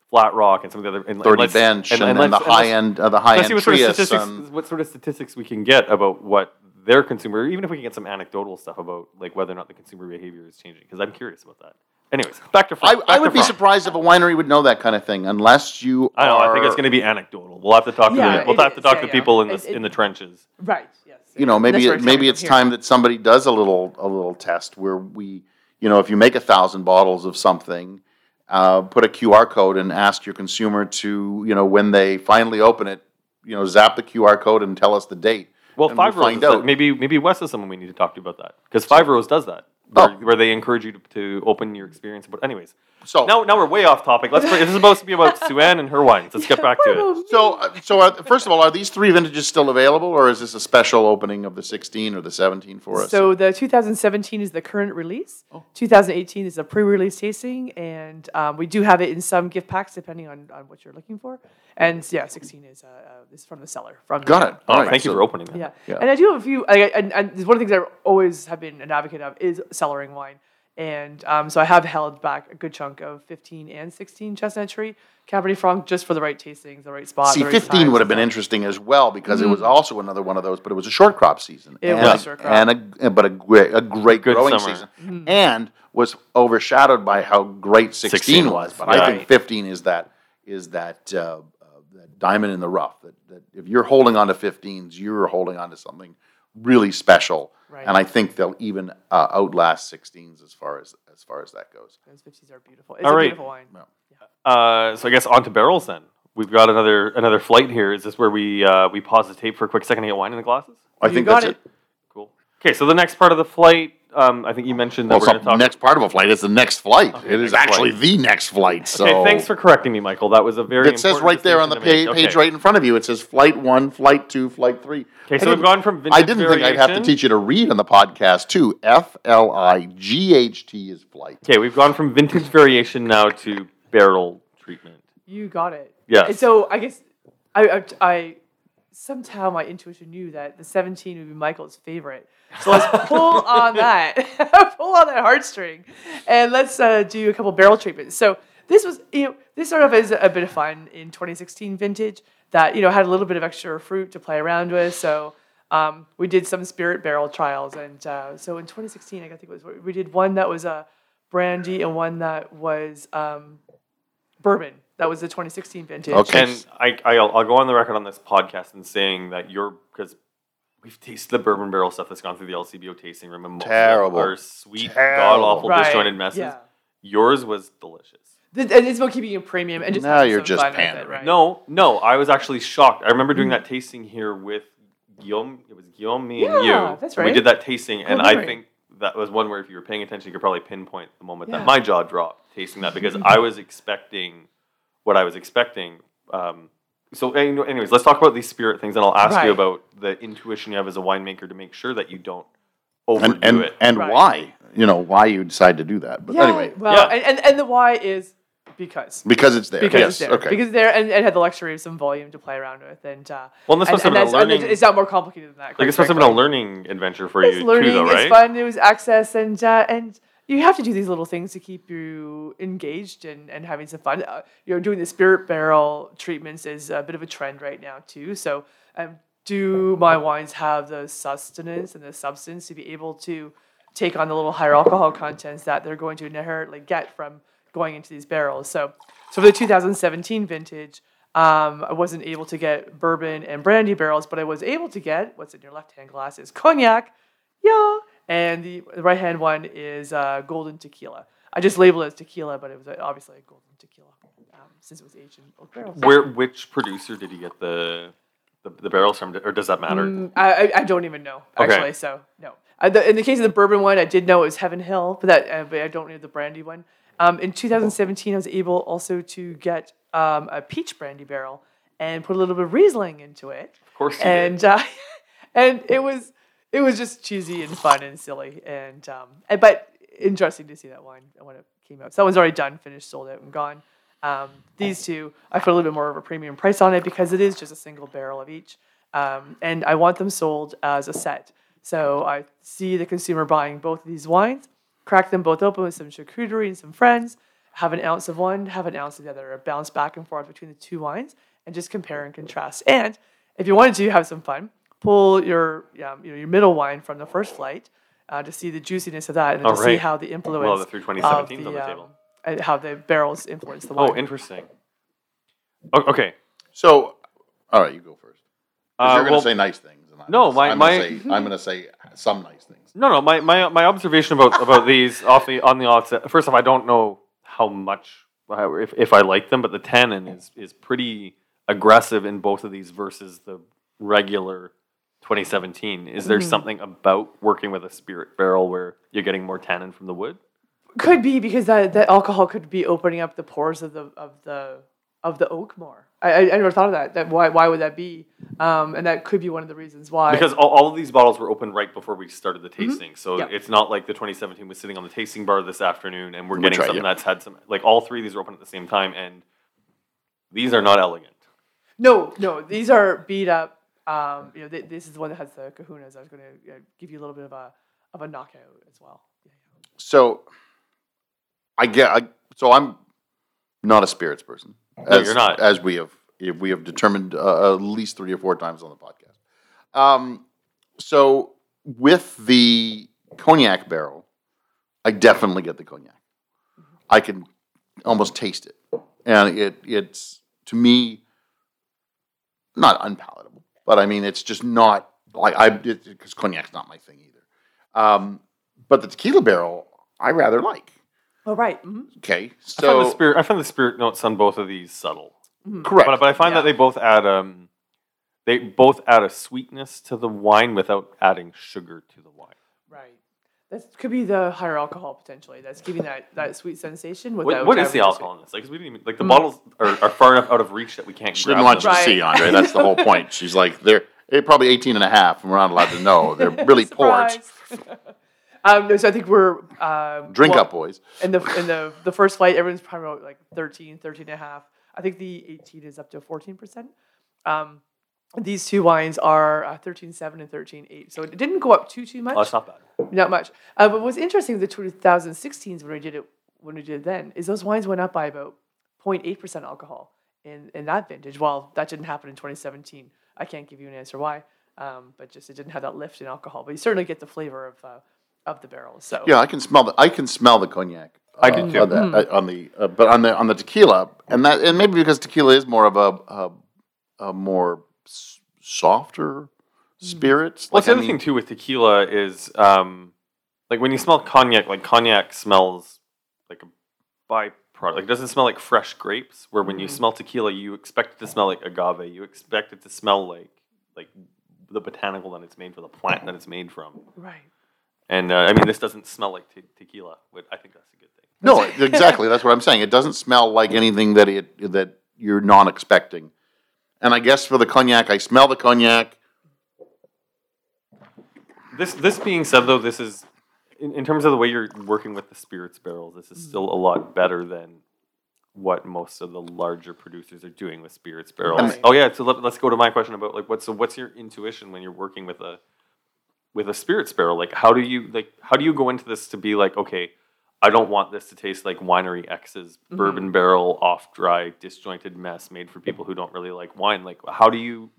Flat Rock and some of the other. And, and Thirty let's- bench and, then let's- the high end, uh, the high Let's see end what sort, of statistics, um, what sort of statistics we can get about what their consumer, even if we can get some anecdotal stuff about like whether or not the consumer behavior is changing, because I'm curious about that. Anyways, back to Fr- I, back I to would be Franc. surprised if a winery would know that kind of thing, unless you. I know. I think it's going to be anecdotal. We'll have to talk Yeah, to the, we'll it have to talk Yeah, to yeah. people in the It- it- in the trenches. Right, yes. you know maybe it, it's maybe it's from time that somebody does a little a little test where we you know if you make a thousand bottles of something uh, put a qr code and ask your consumer to you know when they finally open it you know zap the qr code and tell us the date Well, Five we'll find out. maybe maybe Wes is someone we need to talk to about that because Five Rows does that. Where, Oh. where they encourage you to, to open your experience. But anyways, so now now we're way off topic. Let's. This is supposed to be about Sue-Ann and her wines. Let's get back to it. so uh, so uh, first of all are these three vintages still available or is this a special opening of the 16 or the 17 for us So the 2017 is the current release. Oh. 2018 is a pre-release tasting, and um, we do have it in some gift packs depending on, on what you're looking for. And yeah, 16 is uh, uh, is from the cellar. From got the, it all Oh, right thank you for opening that. Yeah. Yeah. and I do have a few. I, and, and one of the things I always have been an advocate of is cellaring wine. And um, so I have held back a good chunk of 15 and 16 Chestnut Tree Cabernet Franc just for the right tastings, the right spot. See, right 15 times would have been interesting as well because it was also another one of those, but it was a short crop season. It and was a, a short crop. And a, but a great, a great Good growing summer. season. Mm-hmm. And was overshadowed by how great 16, 16 was. was, But I think 15 is that is that, uh, uh, that diamond in the rough. That, that if you're holding on to 15s, you're holding on to something really special. Right. And I think they'll even uh, outlast 16s as far as as far as that goes. Those 50s are beautiful. It's All a right. beautiful wine. Uh, so I guess on to barrels then. We've got another another flight here. Is this where we uh, we pause the tape for a quick second to get wine in the glasses? I You think got that's it. it. Cool. Okay, so the next part of the flight. Um, I think you mentioned that Well, we're it's going to not talk. next part of a flight. It's the next flight. Okay, it is next actually flight. the next flight. So Okay, thanks for correcting me, Michael. That was a very. It says right there on the distinction page, to page right in front of you. It says flight one, flight two, flight three. Okay, I so we've didn't- gone from I didn't think I'd have to teach you to read on the podcast too. F L I G H T is flight. Okay, we've gone from vintage variation now to barrel treatment. You got it. Yes. And so I guess I, I, I somehow my intuition knew that the 17 would be Michael's favorite. So let's pull on that, pull on that heartstring, and let's uh, do a couple barrel treatments. So this was, you know, this sort of is a bit of fun in 2016 vintage that you know had a little bit of extra fruit to play around with. So um, we did some spirit barrel trials, and uh, so in 2016, I think it was we did one that was a brandy and one that was um, bourbon. That was the 2016 vintage. Okay. And I, I'll, I'll go on the record on this podcast and saying that you're because we've tasted the bourbon barrel stuff that's gone through the LCBO tasting room, and Terrible. of them are sweet, god awful, Right, disjointed messes. yeah. Yours was delicious. Th- and it's about keeping it premium and just Now you're just fun with it, right? No, no, I was actually shocked. I remember doing that tasting here with Guillaume. It was Guillaume, me, and Mm. Yeah, you. that's And We did that tasting, and I think that was one where if you were paying attention, you could probably pinpoint the moment Yeah. that my jaw dropped tasting that because I was expecting what I was expecting. Um, so, anyways, let's talk about these spirit things, and I'll ask Right. you about the intuition you have as a winemaker to make sure that you don't overdo and and, it. and Right. why you know why you decide to do that. But Yeah, anyway, well, Yeah. And, and and the why is because because it's there. because yes. it's there Okay. because it's there and, and had the luxury of some volume to play around with and uh, Well, and this and, must have been a learning- it's not more complicated than that. like quite this must have been a learning adventure for It's you learning. too, though, right? It's fun. It was access, and uh, and you have to do these little things to keep you engaged and, and having some fun. Uh, you know, doing the spirit barrel treatments is a bit of a trend right now too. So, um, do my wines have the sustenance and the substance to be able to take on the little higher alcohol contents that they're going to inherently get from going into these barrels? So, so for the 2017 vintage. Um, I wasn't able to get bourbon and brandy barrels, but I was able to get what's in your left hand glass is cognac, yeah. And the, right hand one is uh, golden tequila. I just labeled it as tequila, but it was uh, obviously a golden tequila um, since it was aged in oak barrels. Where which producer did you get the the, the barrels from, or does that matter? Mm, I, I, I don't even know Okay. actually. So no. Uh, the, in the case of the bourbon one, I did know it was Heaven Hill, but that uh, but I don't know the brandy one. Um, in 2017, I was able also to get um, a peach brandy barrel and put a little bit of Riesling into it. Of course, and uh, and it was it was just cheesy and fun and silly and um and, but interesting to see that wine when it came out. That one's already done, finished, sold out, and gone. Um, these two, I put a little bit more of a premium price on it because it is just a single barrel of each, um, and I want them sold as a set. So I see the consumer buying both of these wines, crack them both open with some charcuterie and some friends, have an ounce of one, have an ounce of the other, or bounce back and forth between the two wines, and just compare and contrast. And if you wanted to have some fun, pull your um, you know your middle wine from the first flight uh, to see the juiciness of that, and Oh, to see how the influence Well, the through 2017 's of on the um, table. and how the barrels influence the wine. Oh, interesting. Okay. So, all right, you go first. Uh, you're going to well, say nice things. And I'm no, gonna- my- I'm my- Gonna say, I'm going to say some nice things. No, no. My, my, my observation about, about these off the on the offset. First off, I don't know how much if, if I like them, but the tannin is is pretty aggressive in both of these versus the regular 2017. Is there something about working with a spirit barrel where you're getting more tannin from the wood? Could be because that, that alcohol could be opening up the pores of the of the of the oak more. I, I, I never thought of that. That why why would that be? Um, and that could be one of the reasons why. Because all, all of these bottles were opened right before we started the tasting, so Mm-hmm. Yep. it's not like the 2017 was sitting on the tasting bar this afternoon and we're We'll getting try, something yeah. that's had some. Like all three of these are open at the same time, and these are not elegant. no no these are beat up. Um, you know th- this is the one that has the kahunas. I was going to uh, give you a little bit of a of a knockout as well. Yeah, yeah. So, I get. I, so I'm not a spirits person. No, you're not. As we have we have determined uh, at least three or four times on the podcast. Um, so with the cognac barrel, I definitely get the cognac. I can almost taste it, and it it's to me not unpalatable, but I mean it's just not like I because cognac's not my thing either. Um, but the tequila barrel, I rather like. Oh right. hmm Okay, I find so the spirit. I find the spirit notes on both of these subtle, correct. but, but I find Yeah. that they both add um, they both add a sweetness to the wine without adding sugar to the wine. Right. That could be the higher alcohol potentially. That's giving that, that sweet sensation What, what is the alcohol in this? Like, 'cause we didn't even like the bottles are, are far enough out of reach that we can't. she grab didn't want them. you to see, Andre. That's the whole point. She's like, they're, they're probably 18 and a half, and we're not allowed to know. They're really ports. Surprise. um, no, so I think we're um, Drink well, up, boys. in the in the the first flight. Everyone's probably about like 13, 13 and a half. I think the 18 is up to 14 percent. Um, these two wines are uh, 13.7 and 13.8, so it didn't go up too too much. Oh, that's not bad. not much. Uh, but what's interesting with the 2016s when we did it when we did it then is those wines went up by about 0.8 percent alcohol in in that vintage. Well, that didn't happen in 2017. I can't give you an answer why, um, but just it didn't have that lift in alcohol. But you certainly get the flavor of uh, of the barrels. So Yeah, I can smell the I can smell the cognac. I uh, do too. on the, uh, on the uh, but on the on the tequila, and that and maybe because tequila is more of a a, a more s- softer spirits. Well, Like, the I other mean- thing too with tequila is, um, like when you smell cognac, like cognac smells like a by product. Like, it doesn't smell like fresh grapes. Where when you smell tequila, you expect it to smell like agave. You expect it to smell like like the botanical that it's made for, the plant that it's made from. Right. And uh, I mean, this doesn't smell like te- tequila. But I think that's a good thing. No, exactly. That's what I'm saying. It doesn't smell like anything that it that you're not expecting. And I guess for the cognac, I smell the cognac. This this being said, though, this is in, in terms of the way you're working with the spirits barrels. This is still a lot better than what most of the larger producers are doing with spirits barrels. Right. Oh yeah, so let, us go to my question about like what's so what's your intuition when you're working with a with a spirits barrel? Like how do you like how do you go into this to be like okay, I don't want this to taste like Winery X's mm-hmm. bourbon barrel off dry disjointed mess made for people who don't really like wine. Like how do you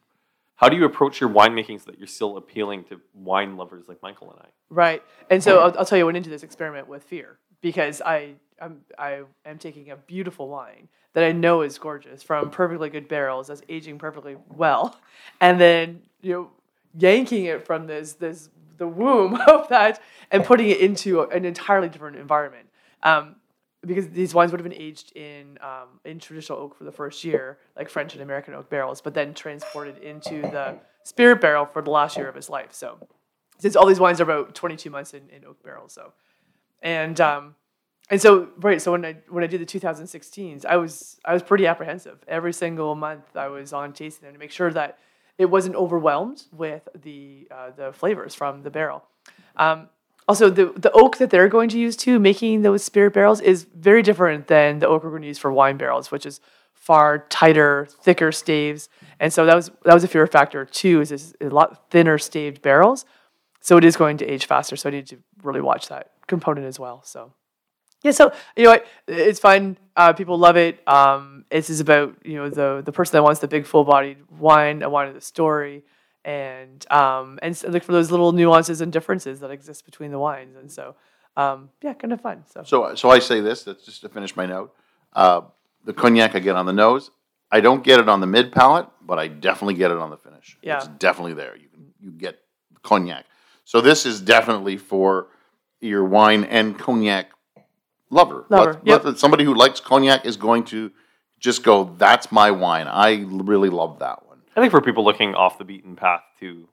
how do you approach your winemaking so that you're still appealing to wine lovers like Michael and I? Right. And so I'll, I'll tell you, I went into this experiment with fear because I I'm, I am taking a beautiful wine that I know is gorgeous from perfectly good barrels that's aging perfectly well, and then you know yanking it from this this the womb of that and putting it into an entirely different environment. Um, because these wines would have been aged in um, in traditional oak for the first year, like French and American oak barrels, but then transported into the spirit barrel for the last year of his life. So since all these wines are about 22 months in, in oak barrels so and um and so right so when i when i did the 2016s i was i was pretty apprehensive every single month i was on tasting them to make sure that it wasn't overwhelmed with the uh, the flavors from the barrel um, also the the oak that they're going to use too making those spirit barrels is very different than the oak we're going to use for wine barrels which is far tighter thicker staves and so that was that was a fear factor too is this a lot thinner staved barrels so it is going to age faster. So I need to really watch that component as well. So yeah, so you know it's fun. Uh, people love it. Um, this is about you know the the person that wants the big full bodied wine. I wanted the story, and um, and so look for those little nuances and differences that exist between the wines. And so um, yeah, kind of fun. So So, so I say this. That's just to finish my note. Uh, the cognac I get on the nose. I don't get it on the mid palate, but I definitely get it on the finish. Yeah. It's definitely there. You can you get cognac. So this is definitely for your wine and cognac lover. Lover, Let- yep. let- somebody who likes cognac is going to just go, "That's my wine." I really love that one. I think for people looking off the beaten path too.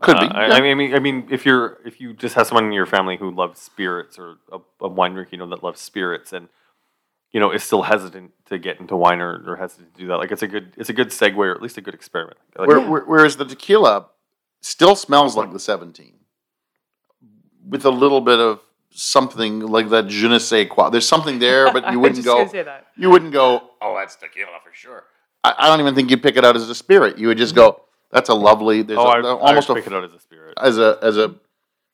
Could uh, be. I, yeah. I mean, I mean, I mean, if you're if you just have someone in your family who loves spirits or a, a wine drinker, you know, that loves spirits and you know is still hesitant to get into wine or, or hesitant to do that, like it's a good it's a good segue or at least a good experiment. Like, Where, where- whereas the tequila still smells like the 17 with a little bit of something like that je ne sais quoi. There's something there, but you wouldn't just go. say that. You wouldn't go. Oh, that's tequila for sure. I, I don't even think you'd pick it out as a spirit. You would just go. That's a lovely. There's oh, a, I, almost I a, pick it out as a spirit. as a as a.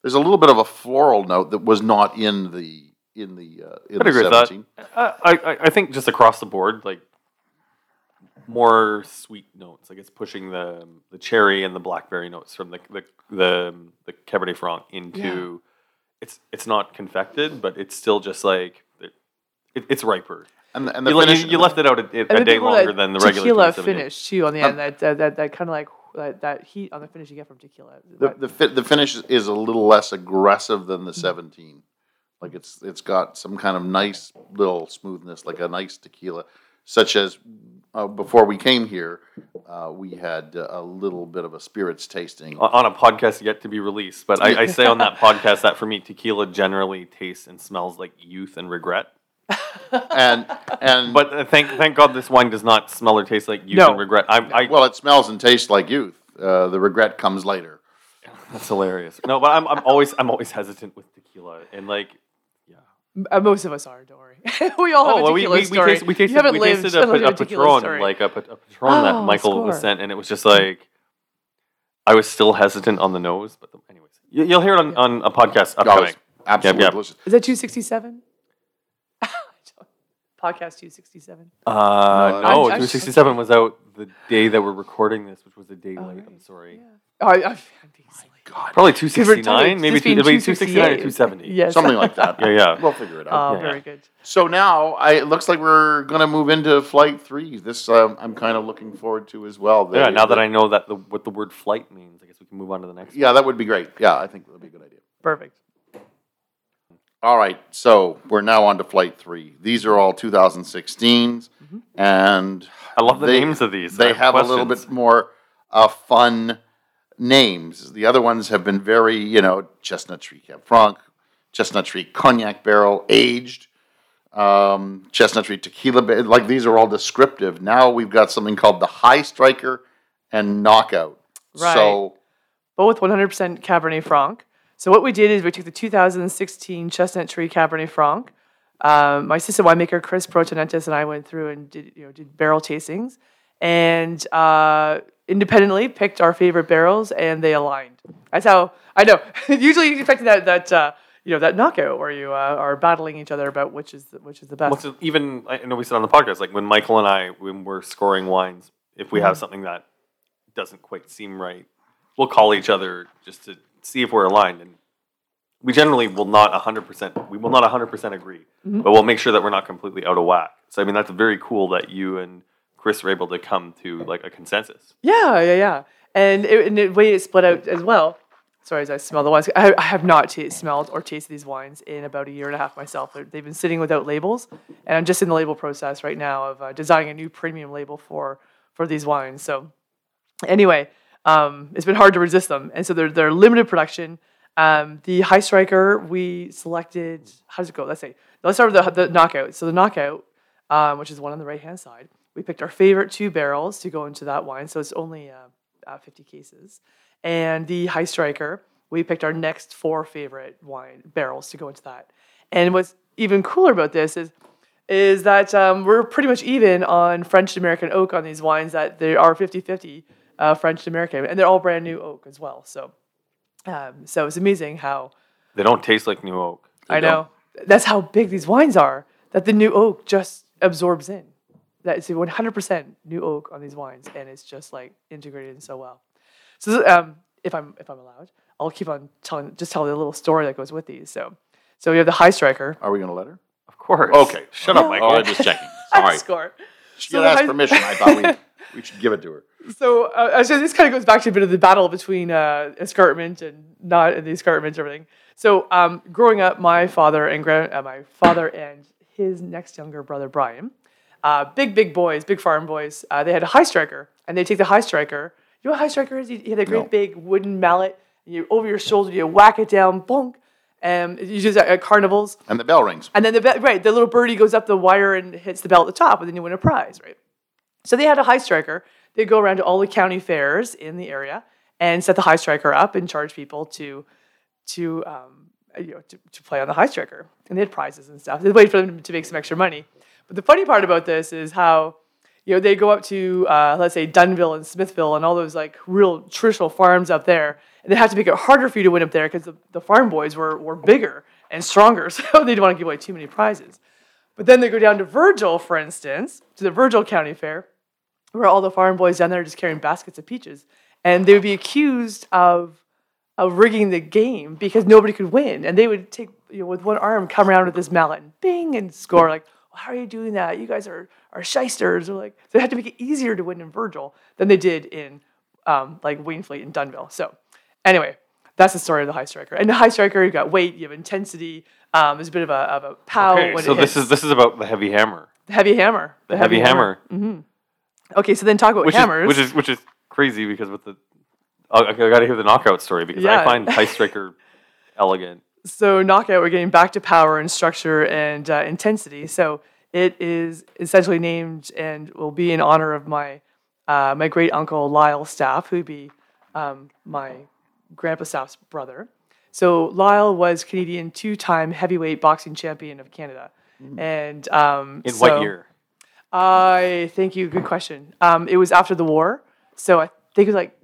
There's a little bit of a floral note that was not in the in the uh, in I'd the agree with that. Uh, I, I I think just across the board, like more sweet notes. Like it's pushing the the cherry and the blackberry notes from the the the, the Cabernet Franc into. It's it's not confected, but it's still just like it, it, it's riper. And the, and the You, finish. you, you left it out a, a, And a then day longer that than the regular tequila finish too on the Um, end. That that that, that kind of like that, that heat on the finish you get from tequila. the That- the, fi- the finish is a little less aggressive than the Mm-hmm. 17 like it's it's got some kind of nice little smoothness like a nice tequila such as uh, before we came here uh, we had uh, a little bit of a spirits tasting on a podcast yet to be released. But I, I say on that podcast that for me, tequila generally tastes and smells like youth and regret. and and But uh, thank thank God this wine does not smell or taste like youth No. and regret. I, I well it smells and tastes like youth uh, the regret comes later that's hilarious. No, but I'm I'm always I'm always hesitant with tequila and like. Uh, most of us are. Don't worry. we all have Oh, a well, we, tequila we, we, story. tasted, we tasted, you haven't we lived tasted a, unless a Patron, story. like a, a Patron that Oh, Michael was sent, and it was just like I was still hesitant on the nose, but the, anyways, you, you'll hear it on, on a podcast upcoming. it's absolutely Yep, yep. delicious Is that 267? Podcast 267. Uh, No, no, I'm- I'm- 267 was out the day that we're recording this, which was the day Oh, late. right. I'm sorry. Oh, I, I'm being silly. Probably 269, maybe two- it'll 269 or 270. Yes. something like that Yeah, yeah. we'll figure it out Oh, Yeah. very good. so now I, it looks like we're going to move into flight three this um, i'm kind of looking forward to as well Yeah, The- now that I know that the, what the word flight means, I guess we can move on to the next. yeah that would be great yeah i think that would be a good idea Perfect. All right, so we're now on to flight three. These are all 2016s, and I love the they- names of these. I They have have a little bit more uh, fun names. The other ones have been very, you know, Chestnut Tree Cab Franc, Chestnut Tree Cognac Barrel, aged, um, Chestnut Tree Tequila. Like these are all descriptive. Now we've got something called the High Striker and Knockout. Right. So both 100% Cabernet Franc. So what we did is we took the 2016 Chestnut Tree Cabernet Franc. Um, my assistant winemaker Chris Protonentis and I went through and did you know did barrel tastings, and uh, independently picked our favorite barrels, and they aligned. That's how I know. Usually, you expect that that uh, you know that knockout where you uh, are battling each other about which is the, which is the best. It- even I know we said on the podcast, like when Michael and I, when we're scoring wines, if we Mm-hmm. have something that doesn't quite seem right, we'll call each other just to see if we're aligned. And we generally will not 100%, we will not 100% agree, Mm-hmm. but we'll make sure that we're not completely out of whack. So, I mean, that's very cool that you and Chris were able to come to like a consensus. Yeah, yeah, yeah. And, it, and the way it split out as well. Sorry, as I smell the wines, I, I have not ta smelled or tasted these wines in about a year and a half myself. They're, they've been sitting without labels, and I'm just in the label process right now of uh, designing a new premium label for for these wines. So, anyway, um, it's been hard to resist them, and so they're they're limited production. Um, the High Striker we selected. How does it go? Let's say let's start with the, the knockout. So the knockout, um, which is one on the right hand side, we picked our favorite two barrels to go into that wine. So it's only uh, uh, 50 cases, and the High Striker we picked our next four favorite wine barrels to go into that. And what's even cooler about this is is that um, we're pretty much even on French American oak on these wines that they are 50 50 uh, French American, and they're all brand new oak as well. So, um, so it's amazing how They don't taste like new oak. I know that's how big these wines are that the new oak just absorbs in. That's 100% new oak on these wines, and it's just like integrated in so well. So, um, if I'm if I'm allowed, I'll keep on telling just tell the little story that goes with these. So, so we have the High Striker. are we going to let her? Of course. Okay. Shut up, Yeah. Michael. Oh, I'm just checking. Sorry. Score. She So had the asked high- permission. I thought we, we should give it to her. So, uh, so this kind of goes back to a bit of the battle between uh, escarpment and not and the escarpment and everything. So, um, growing up, my father and grand, uh, my father and his next younger brother Brian, uh, big big boys, big farm boys. Uh, they had a high striker, and they take the high striker. You know what a high striker is? He had a great No. big wooden mallet. And you over your shoulder, you whack it down, bonk. And you use it at, carnivals. And the bell rings. And then the right, the little birdie goes up the wire and hits the bell at the top, and then you win a prize, right? So they had a high striker. They'd go around to all the county fairs in the area and set the high striker up and charge people to to um, you know to, to play on the high striker. And they had prizes and stuff. They wait for them to make some extra money. But the funny part about this is how you know they go up to uh, let's say Dunnville and Smithville and all those like real traditional farms up there, and they have to make it harder for you to win up there because the, the farm boys were were bigger and stronger, so they didn't want to give away too many prizes. But then they go down to Virgil, for instance, to the Virgil County Fair, where all the farm boys down there are just carrying baskets of peaches, and they would be accused of of rigging the game because nobody could win, and they would take you know with one arm come around with this mallet and bing and score like. "Well, How are you doing that? You guys are are shysters. Or like they had to make it easier to win in Virgil than they did in um, like Wainfleet and Dunnville. So anyway, that's the story of the high striker. And the high striker, you've got weight, you have intensity. Um, there's a bit of a of a pow Okay, so this is this is about the heavy hammer. The heavy hammer. The, heavy, hammer, Okay, so then talk about which hammers. is which is which is crazy because with the oh, okay, I got to hear the knockout story because Yeah. I find high striker elegant. So knockout, we're getting back to power and structure and uh, intensity. So it is essentially named and will be in honor of my uh, my great uncle Lyle Staff, who'd be um, my grandpa Staff's brother. So Lyle was Canadian two-time heavyweight boxing champion of Canada, and um, In so- what year? I thank you. Good question. Um, it was after the war. So I think it was like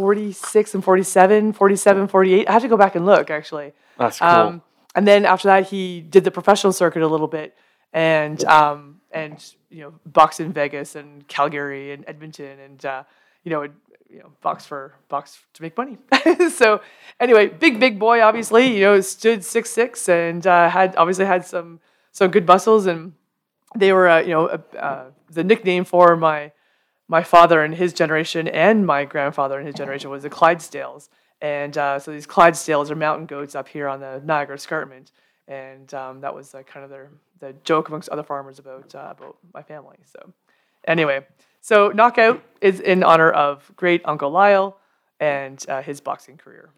46 and 47, 47, 48. I have to go back and look actually. That's cool. Um, and then after that, he did the professional circuit a little bit and, um, and, you know, boxed in Vegas and Calgary and Edmonton and, uh, you know, you know, box for box to make money. so anyway, big, big boy, obviously, you know, stood six, six and, uh, had obviously had some, some good muscles and, they were, uh, you know, uh, uh, the nickname for my my father and his generation and my grandfather and his generation was the Clydesdales. And uh, so these Clydesdales are mountain goats up here on the Niagara Escarpment. and um, that was uh, kind of their the joke amongst other farmers about uh, about my family. So anyway, so knockout is in honor of great Uncle Lyle and uh, his boxing career.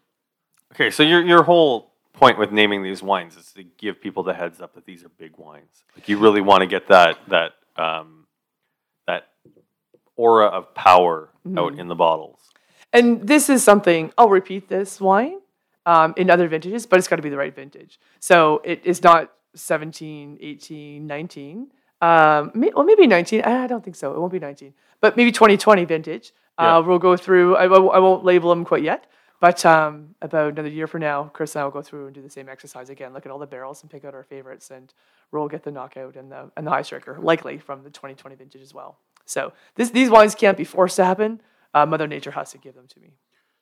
Okay, so your your whole point with naming these wines is to give people the heads up that these are big wines. Like you really want to get that that um, that aura of power out in the bottles. And this is something I'll repeat this wine um, in other vintages, but it's got to be the right vintage. So it is not 17, 18, 19. Um, may, well, maybe 19. I don't think so. It won't be 19, but maybe 2020 vintage. Yeah. Uh, we'll go through. I, won't- I won't label them quite yet, but um, about another year from now, Chris and I will go through and do the same exercise again. Look at all the barrels and pick out our favorites, and we'll get the knockout and the and the high striker, likely from the 2020 vintage as well. So this, these wines can't be forced to happen. Uh, Mother Nature has to give them to me.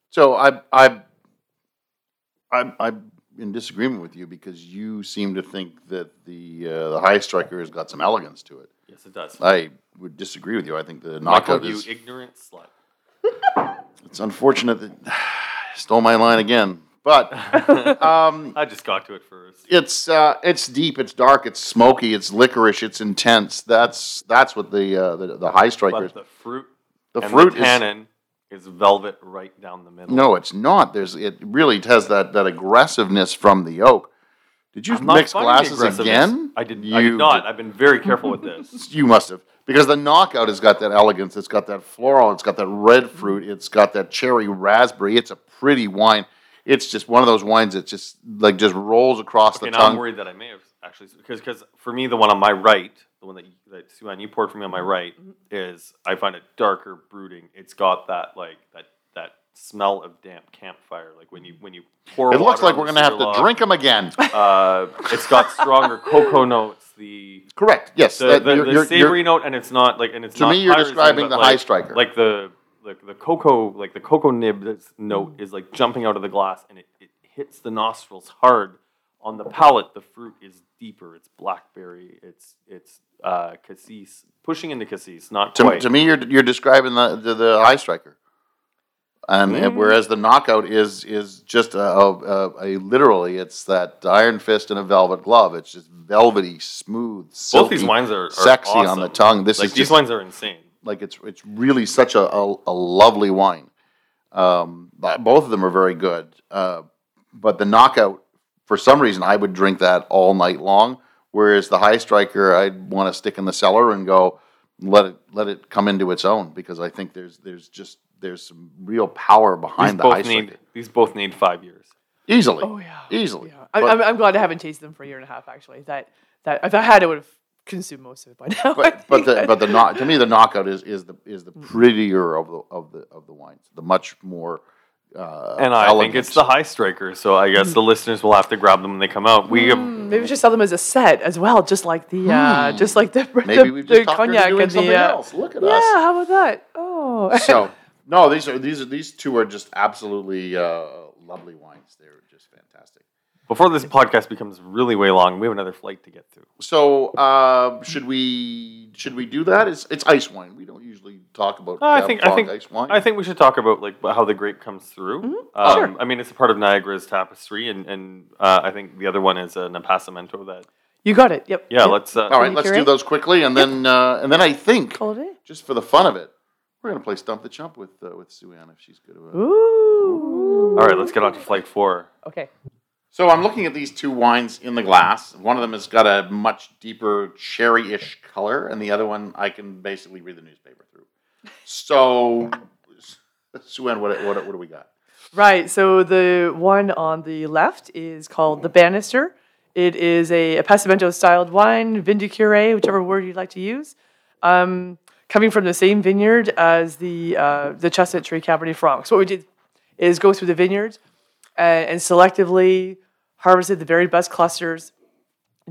So I, I, I'm, I'm in disagreement with you because you seem to think that the uh, the high striker has got some elegance to it. Yes, it does. I would disagree with you. I think the Michael, knockout you is. ignorant slut. It's unfortunate that stole my line again, but um, I just got to it first. it's uh, it's deep, it's dark, it's smoky, it's licorice, it's intense. That's that's what the uh, the, the high striker is. But the fruit, The fruit the is tannin is, velvet right down the middle. no, it's not. There's it really has that that aggressiveness from the oak. Did you I'm mix glasses again? I did. I You did not. I've been very careful with this. You must have. Because the knockout has got that elegance, it's got that floral, it's got that red fruit, it's got that cherry raspberry. It's a pretty wine. It's just one of those wines that just like just rolls across Okay, the now I'm tongue. worried that I may have actually because because for me the one on my right, the one that you, that Sue-Ann you poured for me on my right is I find it darker, brooding. It's got that like that that smell of damp campfire, like when you when you pour. It looks like on we're gonna have cinder to log. drink them again. Uh, it's got stronger cocoa notes. The Correct. Yes. the, that- the, you're- the savory you're- note, and it's not like and it's To not me, you're describing the like- high striker. Like the like the cocoa, like the cocoa nib that's- note is like jumping out of the glass, and it, it hits the nostrils hard. On the palate, the fruit is deeper. It's blackberry. It's it's uh, cassis, pushing into cassis, not to, quite. to me, you're you're describing the the, the high striker, and and whereas the knockout is is just a, a, a, literally it's that iron fist in a velvet glove. It's just velvety, smooth, silky, Both these wines are, are sexy on the tongue. This like is these just wines are insane. Like it's it's really such a, a, a lovely wine. Um, both of them are very good. Uh, but the knockout, for some reason, I would drink that all night long. Whereas the high striker, I'd want to stick in the cellar and go let it let it come into its own because I think there's there's just there's some real power These behind the high both striker. need these both need five years. Easily, Oh yeah, easily. Yeah, I, But- I'm, I'm glad I haven't tasted them for a year and a half. Actually, that that if I had, it would have consumed most of it by now. I but but the but the knock to me the knockout is is the is Mm. the prettier of the of the of the wines, the much more. Uh, And I think it's the high striker, so I guess the listeners will have to grab them when they come out. We have Maybe we should sell them as a set as well, just like the uh, just like the Hmm. Maybe the, we've just talked her into cognac doing and something the uh, else. Look at yeah. us. Yeah, how about that? Oh, so no, these are these are these two are just absolutely uh, lovely wines. They're just fantastic. Before this podcast becomes really way long. We have another flight to get through. So uh, should we should we do that? It's it's ice wine. We don't usually talk about. I think I think ice wine. I think we should talk about like how the grape comes through. Um, Mm-hmm. Sure. I mean, it's a part of Niagara's tapestry, and and uh, I think the other one is an Appassimento. That you got it. Yep. yeah, Yep. let's. Uh, All right, let's do curate? those quickly, and then uh, and then I think Call it a day. just for the fun of it, we're gonna play Stump the Chump with uh, with Sue-Ann if she's good. At it. Ooh. All right, let's get on to flight four. Okay. So I'm looking at these two wines in the glass. One of them has got a much deeper cherry-ish color, and the other one I can basically read the newspaper through. So, Sue-Ann, what, what, what do we got? Right. So the one on the left is called the Banister. It is a, Appassimento styled wine, Vindicure, whichever word you'd like to use. Um, coming from the same vineyard as the uh, the Chestnut Tree Cabernet Franc. So what we did is go through the vineyard and, and selectively harvested the very best clusters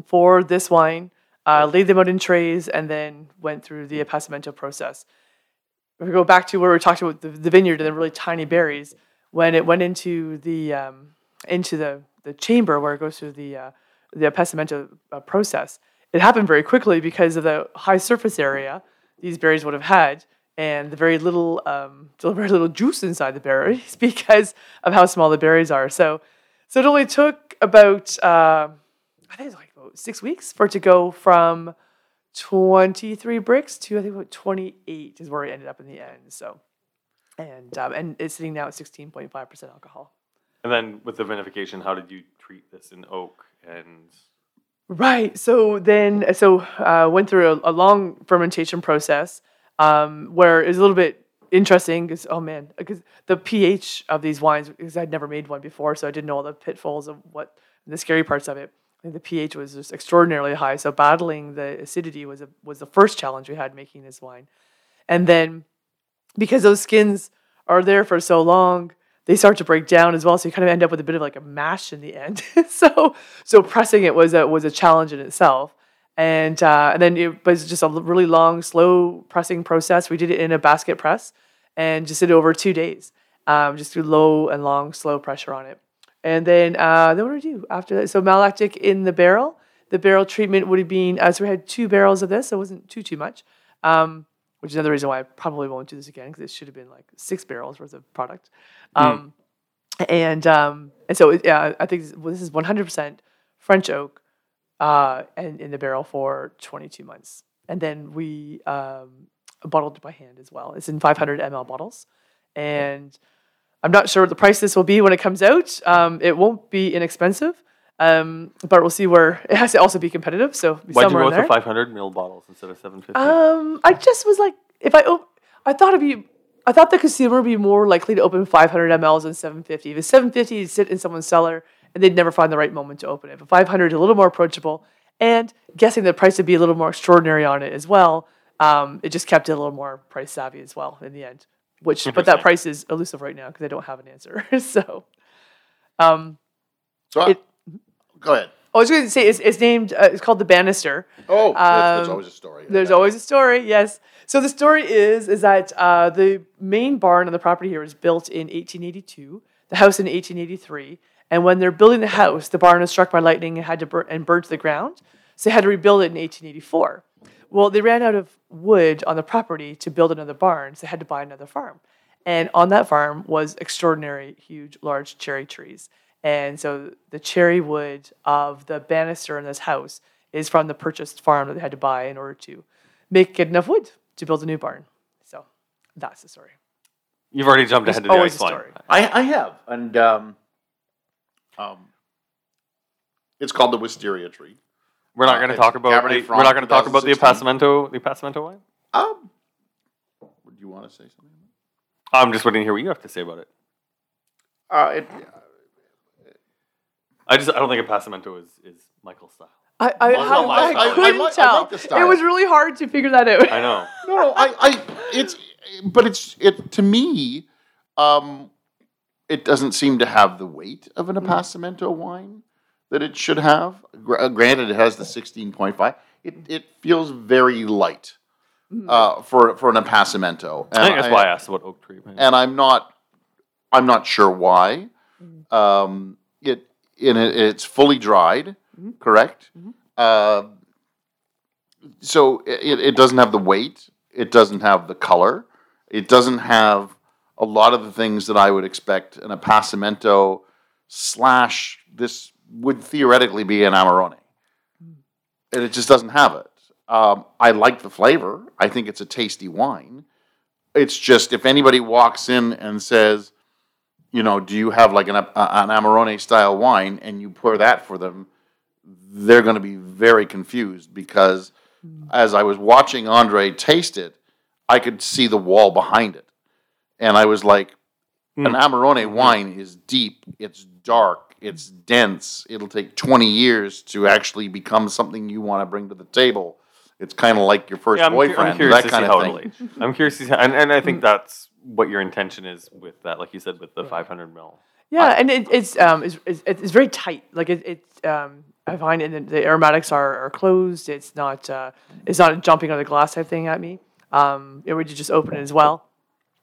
for this wine, uh, laid them out in trays, and then went through the Appassimento process. If we go back to where we talked about the, the vineyard and the really tiny berries, when it went into the um, into the, the chamber where it goes through the uh, the appassimento uh, process, it happened very quickly because of the high surface area these berries would have had, and the very little um, very little juice inside the berries because of how small the berries are. So, so it only took about uh, I think it's like about six weeks for it to go from 23 Brix to I think about 28 is where it ended up in the end. So, and um, and it's sitting now at 16.5 percent alcohol. And then with the vinification, how did you treat this in oak? And Right. So then, so uh, went through a, a long fermentation process um, where it was a little bit interesting because oh man, because the pH of these wines because I'd never made one before, so I didn't know all the pitfalls of what the scary parts of it. And the pH was just extraordinarily high. So battling the acidity was a, was the first challenge we had making this wine, and then because those skins are there for so long, they start to break down as well. So you kind of end up with a bit of like a mash in the end. so so pressing it was a was a challenge in itself. And uh, and then it was just a really long, slow pressing process. We did it in a basket press and just did it over two days. Um, just through low and long, slow pressure on it. And then uh, then what do we do after that? So malolactic in the barrel. The barrel treatment would have been uh, so we had two barrels of this, so it wasn't too too much. Um, which is another reason why I probably won't do this again because it should have been like six barrels worth of product. Um, And um, and so yeah, I think this, well, this is 100% French oak, uh, and in the barrel for 22 months, and then we um, bottled it by hand as well. It's in 500 ml bottles, and I'm not sure what the price this will be when it comes out. Um, it won't be inexpensive. Um, but we'll see where it has to also be competitive. So be why'd you go in with there. the 500 ml bottles instead of 750? Um, I just was like, if I op- I thought it'd be, I thought the consumer would be more likely to open 500 mLs than 750. If it's 750, it'd sit in someone's cellar and they'd never find the right moment to open it. But 500 is a little more approachable, and guessing the price would be a little more extraordinary on it as well. Um, it just kept it a little more price savvy as well in the end. Which, but that price is elusive right now because I don't have an answer. so, um, So I- It- go ahead. I was going to say it's, it's named. Uh, it's called the Banister. Oh, Um, always a story. There's always a story, yes. So the story is is that uh, the main barn on the property here was built in 1882, the house in 1883, and when they're building the house, the barn was struck by lightning and had to burn and burned to the ground, so they had to rebuild it in 1884. Well, they ran out of wood on the property to build another barn, so they had to buy another farm, and on that farm was extraordinary, huge, large cherry trees, and so the cherry wood of the banister in this house is from the purchased farm that they had to buy in order to make enough wood to build a new barn. So that's the story. You've already jumped There's ahead to the always ice a story. I, I have, and um, um, it's called the wisteria tree. We're not Uh, going to talk about. Cabernet The, Franc we're not going to talk about the 2016. Appassimento, the Appassimento wine. Um, do you want to say something? I'm just waiting to hear what you have to say about it. Uh, it, I just I don't think Appassimento is is Michael's style. I, I, Well, how- no, I, I- I couldn't like- I tell. like the it was really hard to figure that out. I know. no, no, I, I, it's, but it's, it to me, um, it doesn't seem to have the weight of an Appassimento wine that it should have. Uh, granted, it has the sixteen point five. It, it feels very light uh, for for an Appassimento. I think that's why I asked about oak tree. man. and I'm not I'm not sure why. Um, it in it, it's fully dried, correct? Uh, so it, it doesn't have the weight. It doesn't have the color. It doesn't have a lot of the things that I would expect an Appassimento slash this would theoretically be an Amarone. And it just doesn't have it. Um, I like the flavor. I think it's a tasty wine. It's just if anybody walks in and says, you know, do you have like an, a- an Amarone style wine and you pour that for them, they're going to be very confused because as I was watching Andre taste it, I could see the wall behind it. And I was like, an Amarone wine is deep, it's dark, it's dense. It'll take 20 years to actually become something you want to bring to the table. It's kind of like your first Yeah, I'm, cu- boyfriend, I'm curious that to kind see of how thing. it'll. I'm curious to see, how, and, and I think that's what your intention is with that, like you said, with the 500 mil. Yeah, and it, it's um it's, it's, it's very tight. Like it, it um I find it, the aromatics are, are closed. It's not uh it's not jumping on the glass type thing at me. Um, it would just open it as well.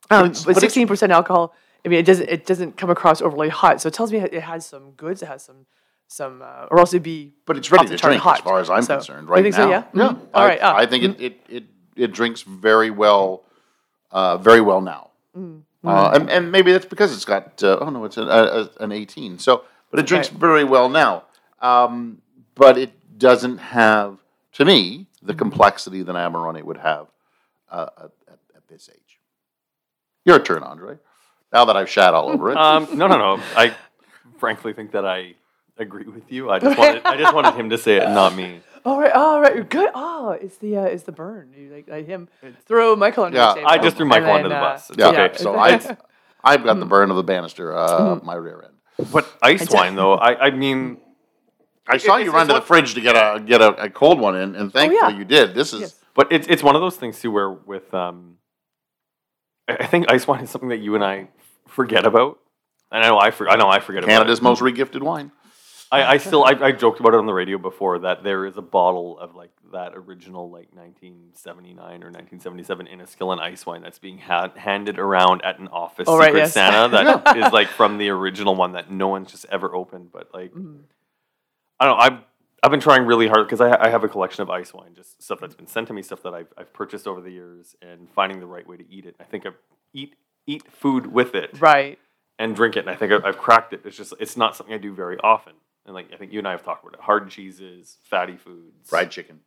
Um, but sixteen percent alcohol. I mean, it doesn't it doesn't come across overly hot. So it tells me it has some goods. It has some some uh, or else it'd be But it's ready to drink, hot. as far as I'm So- concerned, You right think now. so, yeah? yeah. Mhm. All I, right, ah, I think it, it, it, it drinks very well, uh, very well now. Mm-hmm. Uh, and, and maybe that's because it's got uh, oh no, it's an, a, a, an 18. So, but it drinks Right. very well now. Um, but it doesn't have, to me, the complexity that Amarone would have uh, at, at, at this age. Your turn, Andre. Now that I've shat all over it. Um, no, no, no. I frankly think that I agree with you. I just wanted, I just wanted him to say it, not me. All right, all right, good. Oh, it's the uh, it's the burn. You like, like him throw Michael under Yeah, the table. I just threw and Michael then, under the uh, bus. It's yeah, okay. so I've, I've got the burn of the banister, uh, my rear end. But ice wine, though, I, I mean, I saw you run to the fridge to get a get a, a cold one in, and thankfully Oh, yeah. you did. This is Yes. but it's it's one of those things too, where with um, I I think ice wine is something that you and I forget about, and I know I for, I know I forget Canada's about it. most regifted wine. I, I still I, I joked about it on the radio before that there is a bottle of like that original like 1979 or 1977 Inniskillin ice wine that's being ha- handed around at an office Oh, right, secret yes. Santa that is like from the original one that no one's just ever opened. But like Mhm. I don't know. I've I've been trying really hard because I, I have a collection of ice wine, just stuff that's been sent to me, stuff that I've, I've purchased over the years, and finding the right way to eat it. I think I eat eat food with it Right. and drink it. And I think I've, I've cracked it. It's just it's not something I do very often. And like I think you and I have talked about it. Hard cheeses, fatty foods, Fried chicken.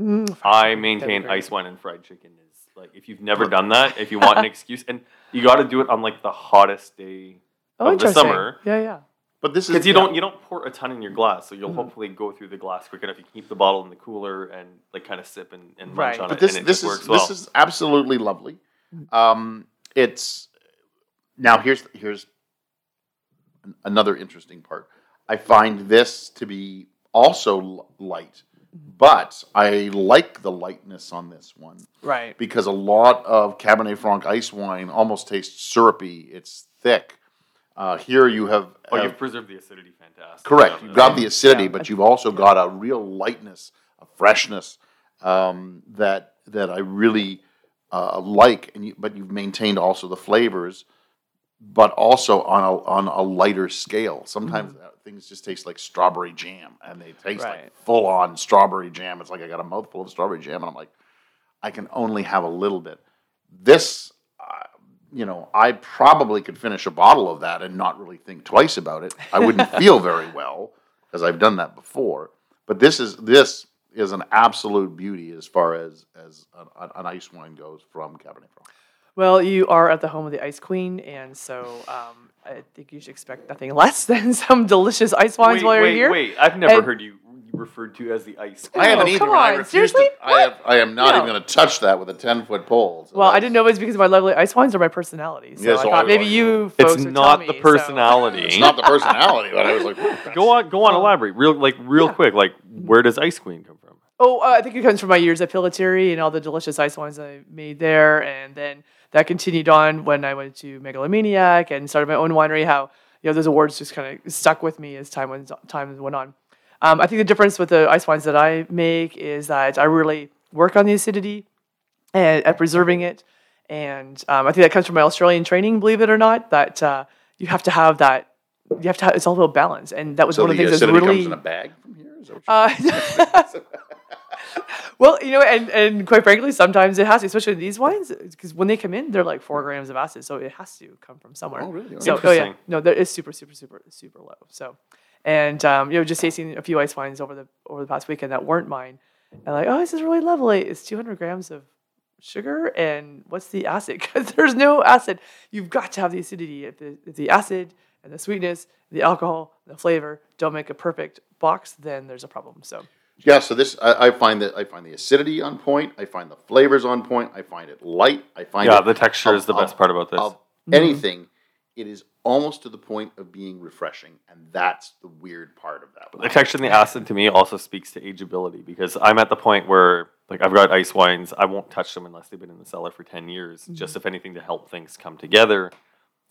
Mm, I maintain ice wine and fried chicken is like if you've never done that, if you want an excuse, and you got to do it on like the hottest day Oh, of the summer. Yeah, yeah. But this is Because you yeah. don't you don't pour a ton in your glass, so you'll Mm-hmm. hopefully go through the glass quick enough. You keep the bottle in the cooler and like kind of sip and, and Right. munch on But it, this and it this just is works well. this is absolutely lovely. Um, it's now here's here's another interesting part. I find this to be also light, but I like the lightness on this one Right. because a lot of Cabernet Franc ice wine almost tastes syrupy. It's thick. Uh, here you have, oh, have- you've preserved the acidity fantastic. Correct. You've got the acidity, Yeah. but you've also got a real lightness, a freshness um, that that I really uh, like. And you, but you've maintained also the flavors, but also on a on a lighter scale. Sometimes uh, things just taste like strawberry jam, and they taste Right. like full on strawberry jam. It's like I got a mouthful of strawberry jam, and I'm like, I can only have a little bit. This. You know, I probably could finish a bottle of that and not really think twice about it. I wouldn't feel very well because I've done that before. But this is this is an absolute beauty as far as as an, an ice wine goes from Cabernet Franc. Well, you are at the home of the Ice Queen, and so um, I think you should expect nothing less than some delicious ice wines Wait, while you're wait, here. wait! I've never And- heard you referred to as the ice. I haven't I either, come and I on, refuse to- I, have, I am not No. even going to touch that with a ten foot pole. so Well, I didn't know it was because of my lovely ice wines or my personality. So Yes, I oh, thought I- maybe I- you folks It's would not tell the me, so- personality. It's not the personality, but I was like, Go on, go on, elaborate real like real quick. Like, where does Ice Queen come from? Oh, uh, I think it comes from my years at Pillitteri and all the delicious ice wines I made there, and then that continued on when I went to Megalomaniac and started my own winery. How you know those awards just kind of stuck with me as time went time went on. Um, I think the difference with the ice wines that I make is that I really work on the acidity and at preserving it, and um, I think that comes from my Australian training. Believe it or not, that uh, you have to have that. You have to. Have, it's all about balance, and that was So one of the the things that's acidity really. comes in a bag from here. Is that what you're Uh, well, you know, and, and quite frankly, sometimes it has to, especially these wines, because when they come in, they're like four grams of acid, so it has to come from somewhere. Oh, really? So, oh yeah, no, there is super, super, super, super low. So, and um, you know, just tasting a few ice wines over the over the past weekend that weren't mine, and like, oh, this is really lovely. It's 200 grams of sugar, and what's the acid? Because there's no acid. You've got to have the acidity. If the, if the acid and the sweetness, the alcohol, the flavor don't make a perfect box, then there's a problem. So. Yeah, so this I, I find that I find the acidity on point. I find the flavors on point. I find it light. I find Yeah, it the texture of- is the of- best part about this. Of anything, it is almost to the point of being refreshing, and that's the weird part of that. The texture and the acid to me also speaks to ageability because I'm at the point where like I've got ice wines, I won't touch them unless they've been in the cellar for ten years, mm-hmm. just if anything to help things come together.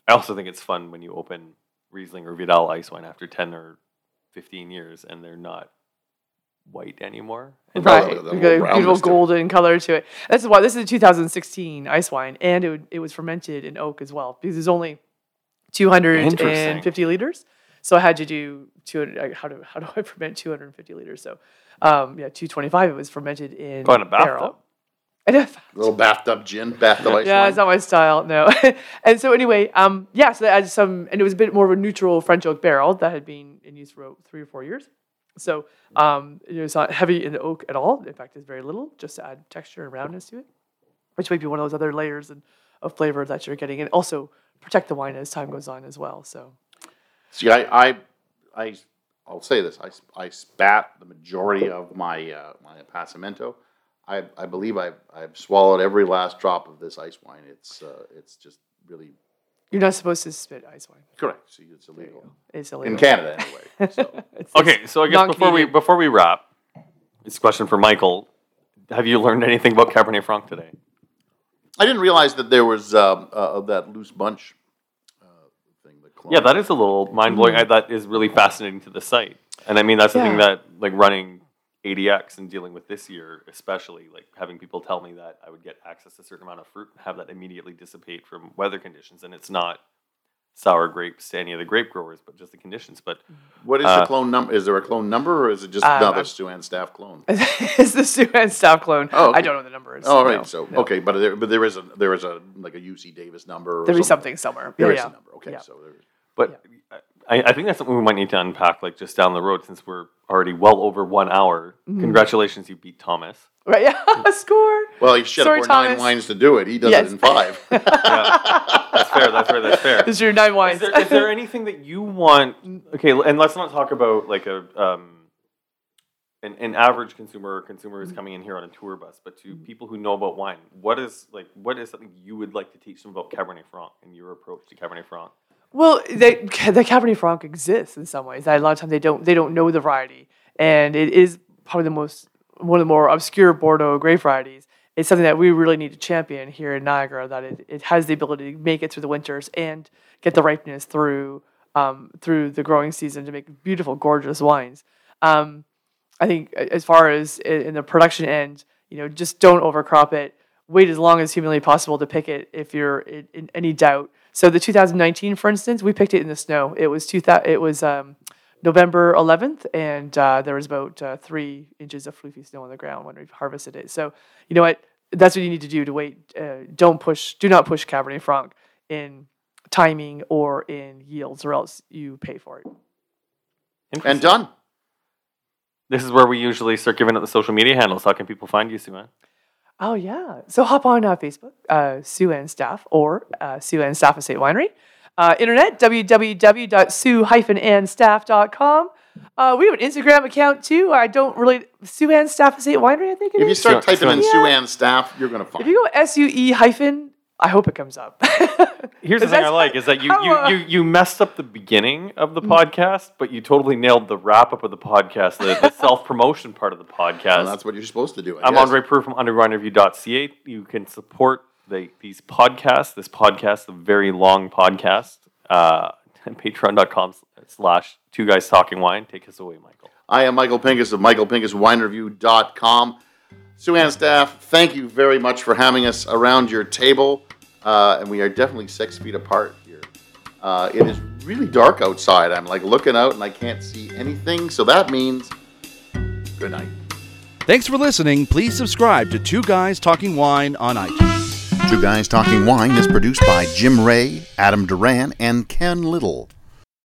I also think it's fun when you open Riesling or Vidal ice wine after ten or fifteen years and they're not white anymore. And Right. Right, the- the we little got a beautiful brownness to it. golden color to it. That's why this is a 2016 ice wine, and it, would, it was fermented in oak as well because there's only 250 liters. So I had to do 200. How do how do I ferment 250 liters? So um, yeah, 225. It was fermented in Oh, in a bathtub? barrel. And if, little bathtub gin, bathtub ice yeah, it's not my style. No. and so anyway, um, yeah, so that adds some, and it was a bit more of a neutral French oak barrel that had been in use for about three or four years. So um, you know, it's not heavy in the oak at all. In fact, it's very little, just to add texture and roundness to it, which might be one of those other layers and, of flavor that you're getting, and also protect the wine as time goes on as well. So See, I, I, I, I'll say this: I, I spat the majority of my uh, my Appassimento. I, I believe I've, I've swallowed every last drop of this ice wine. It's, uh, it's just really you're not supposed to spit ice wine. correct. See, it's illegal It's illegal in Canada anyway. So. Okay, so I guess before we before we wrap, it's a question for Michael: Have you learned anything about Cabernet Franc today? I didn't realize that there was um, uh, that loose bunch uh, thing. The clone. Yeah, that is a little mind blowing. That is really fascinating to the site, and I mean that's the thing that like running ADX and dealing with this year, especially like having people tell me that I would get access to a certain amount of fruit and have that immediately dissipate from weather conditions, and it's not sour grapes to any of the grape growers, but just the conditions. But What is Uh, the clone number? Is there a clone number, or is it just Um, another Sue-Ann Staff clone? it's the Sue-Ann Staff clone. Oh, okay. I don't know the number is. Oh, all right. No, so no. okay, but there, but there is a there is a like a UC Davis number. Or There'll be something somewhere. There yeah, is yeah. a number. Okay, Yeah. so there. but I, I think that's something we might need to unpack like just down the road since we're already well over one hour. Mm-hmm. Congratulations, you beat Thomas. Right, yeah, score. Well, he should Sorry, have poured nine wines to do it. He does Yes. it in five. Yeah, that's fair. That's fair. That's fair. This is your nine Is wines. there, is there anything that you want? Okay, and let's not talk about like a um, an, an average consumer or consumer who's coming in here on a tour bus, but to people who know about wine, what is like what is something you would like to teach them about Cabernet Franc and your approach to Cabernet Franc? Well, they, the Cabernet Franc exists in some ways. A lot of times they don't they don't know the variety, and it is probably the most one of the more obscure Bordeaux grape varieties. It's something that we really need to champion here in Niagara. That it, it has the ability to make it through the winters and get the ripeness through um, through the growing season to make beautiful, gorgeous wines. Um, I think as far as in the production end, you know, just don't overcrop it. Wait as long as humanly possible to pick it if you're in, in any doubt. So the 2019, for instance, we picked it in the snow. It was two thou- It was um, November 11th, and uh, there was about uh, three inches of floofy snow on the ground when we harvested it. So you know what? That's what you need to do to wait. Uh, don't push. Do not push Cabernet Franc in timing or in yields, or else you pay for it. and done. This is where we usually start giving out the social media handles. How can people find you, Sue-Ann? Oh yeah. So hop on uh, Facebook, uh, Sue-Ann Staff or uh, Sue-Ann Staff Estate Winery. Uh, internet www.sue-annstaff.com. Uh, we have an Instagram account too. I don't really Sue-Ann Staff Estate Winery. I think it If you start So- typing in so- Sue Ann staff, you're gonna find. if you go S U E hyphen, I hope it comes up. Here's the thing I like is that you, you, uh, you, you messed up the beginning of the podcast, but you totally nailed the wrap up of the podcast, the, the self promotion part of the podcast. And that's what you're supposed to do. I I'm guess. Andre Proulx from undergroundreview.ca. You can support the, these podcasts, this podcast, the very long podcast, uh, at patreon.com slash two guys talking wine. Take us away, Michael. I am Michael Pinkus of michaelpinkuswinereview.com. Sue Ann staff, thank you very much for having us around your table. Uh, and we are definitely six feet apart here. Uh, it is really dark outside. I'm like looking out and I can't see anything. So that means good night. Thanks for listening. Please subscribe to Two Guys Talking Wine on iTunes. Two Guys Talking Wine is produced by Jim Ray, Adam Duran, and Ken Little.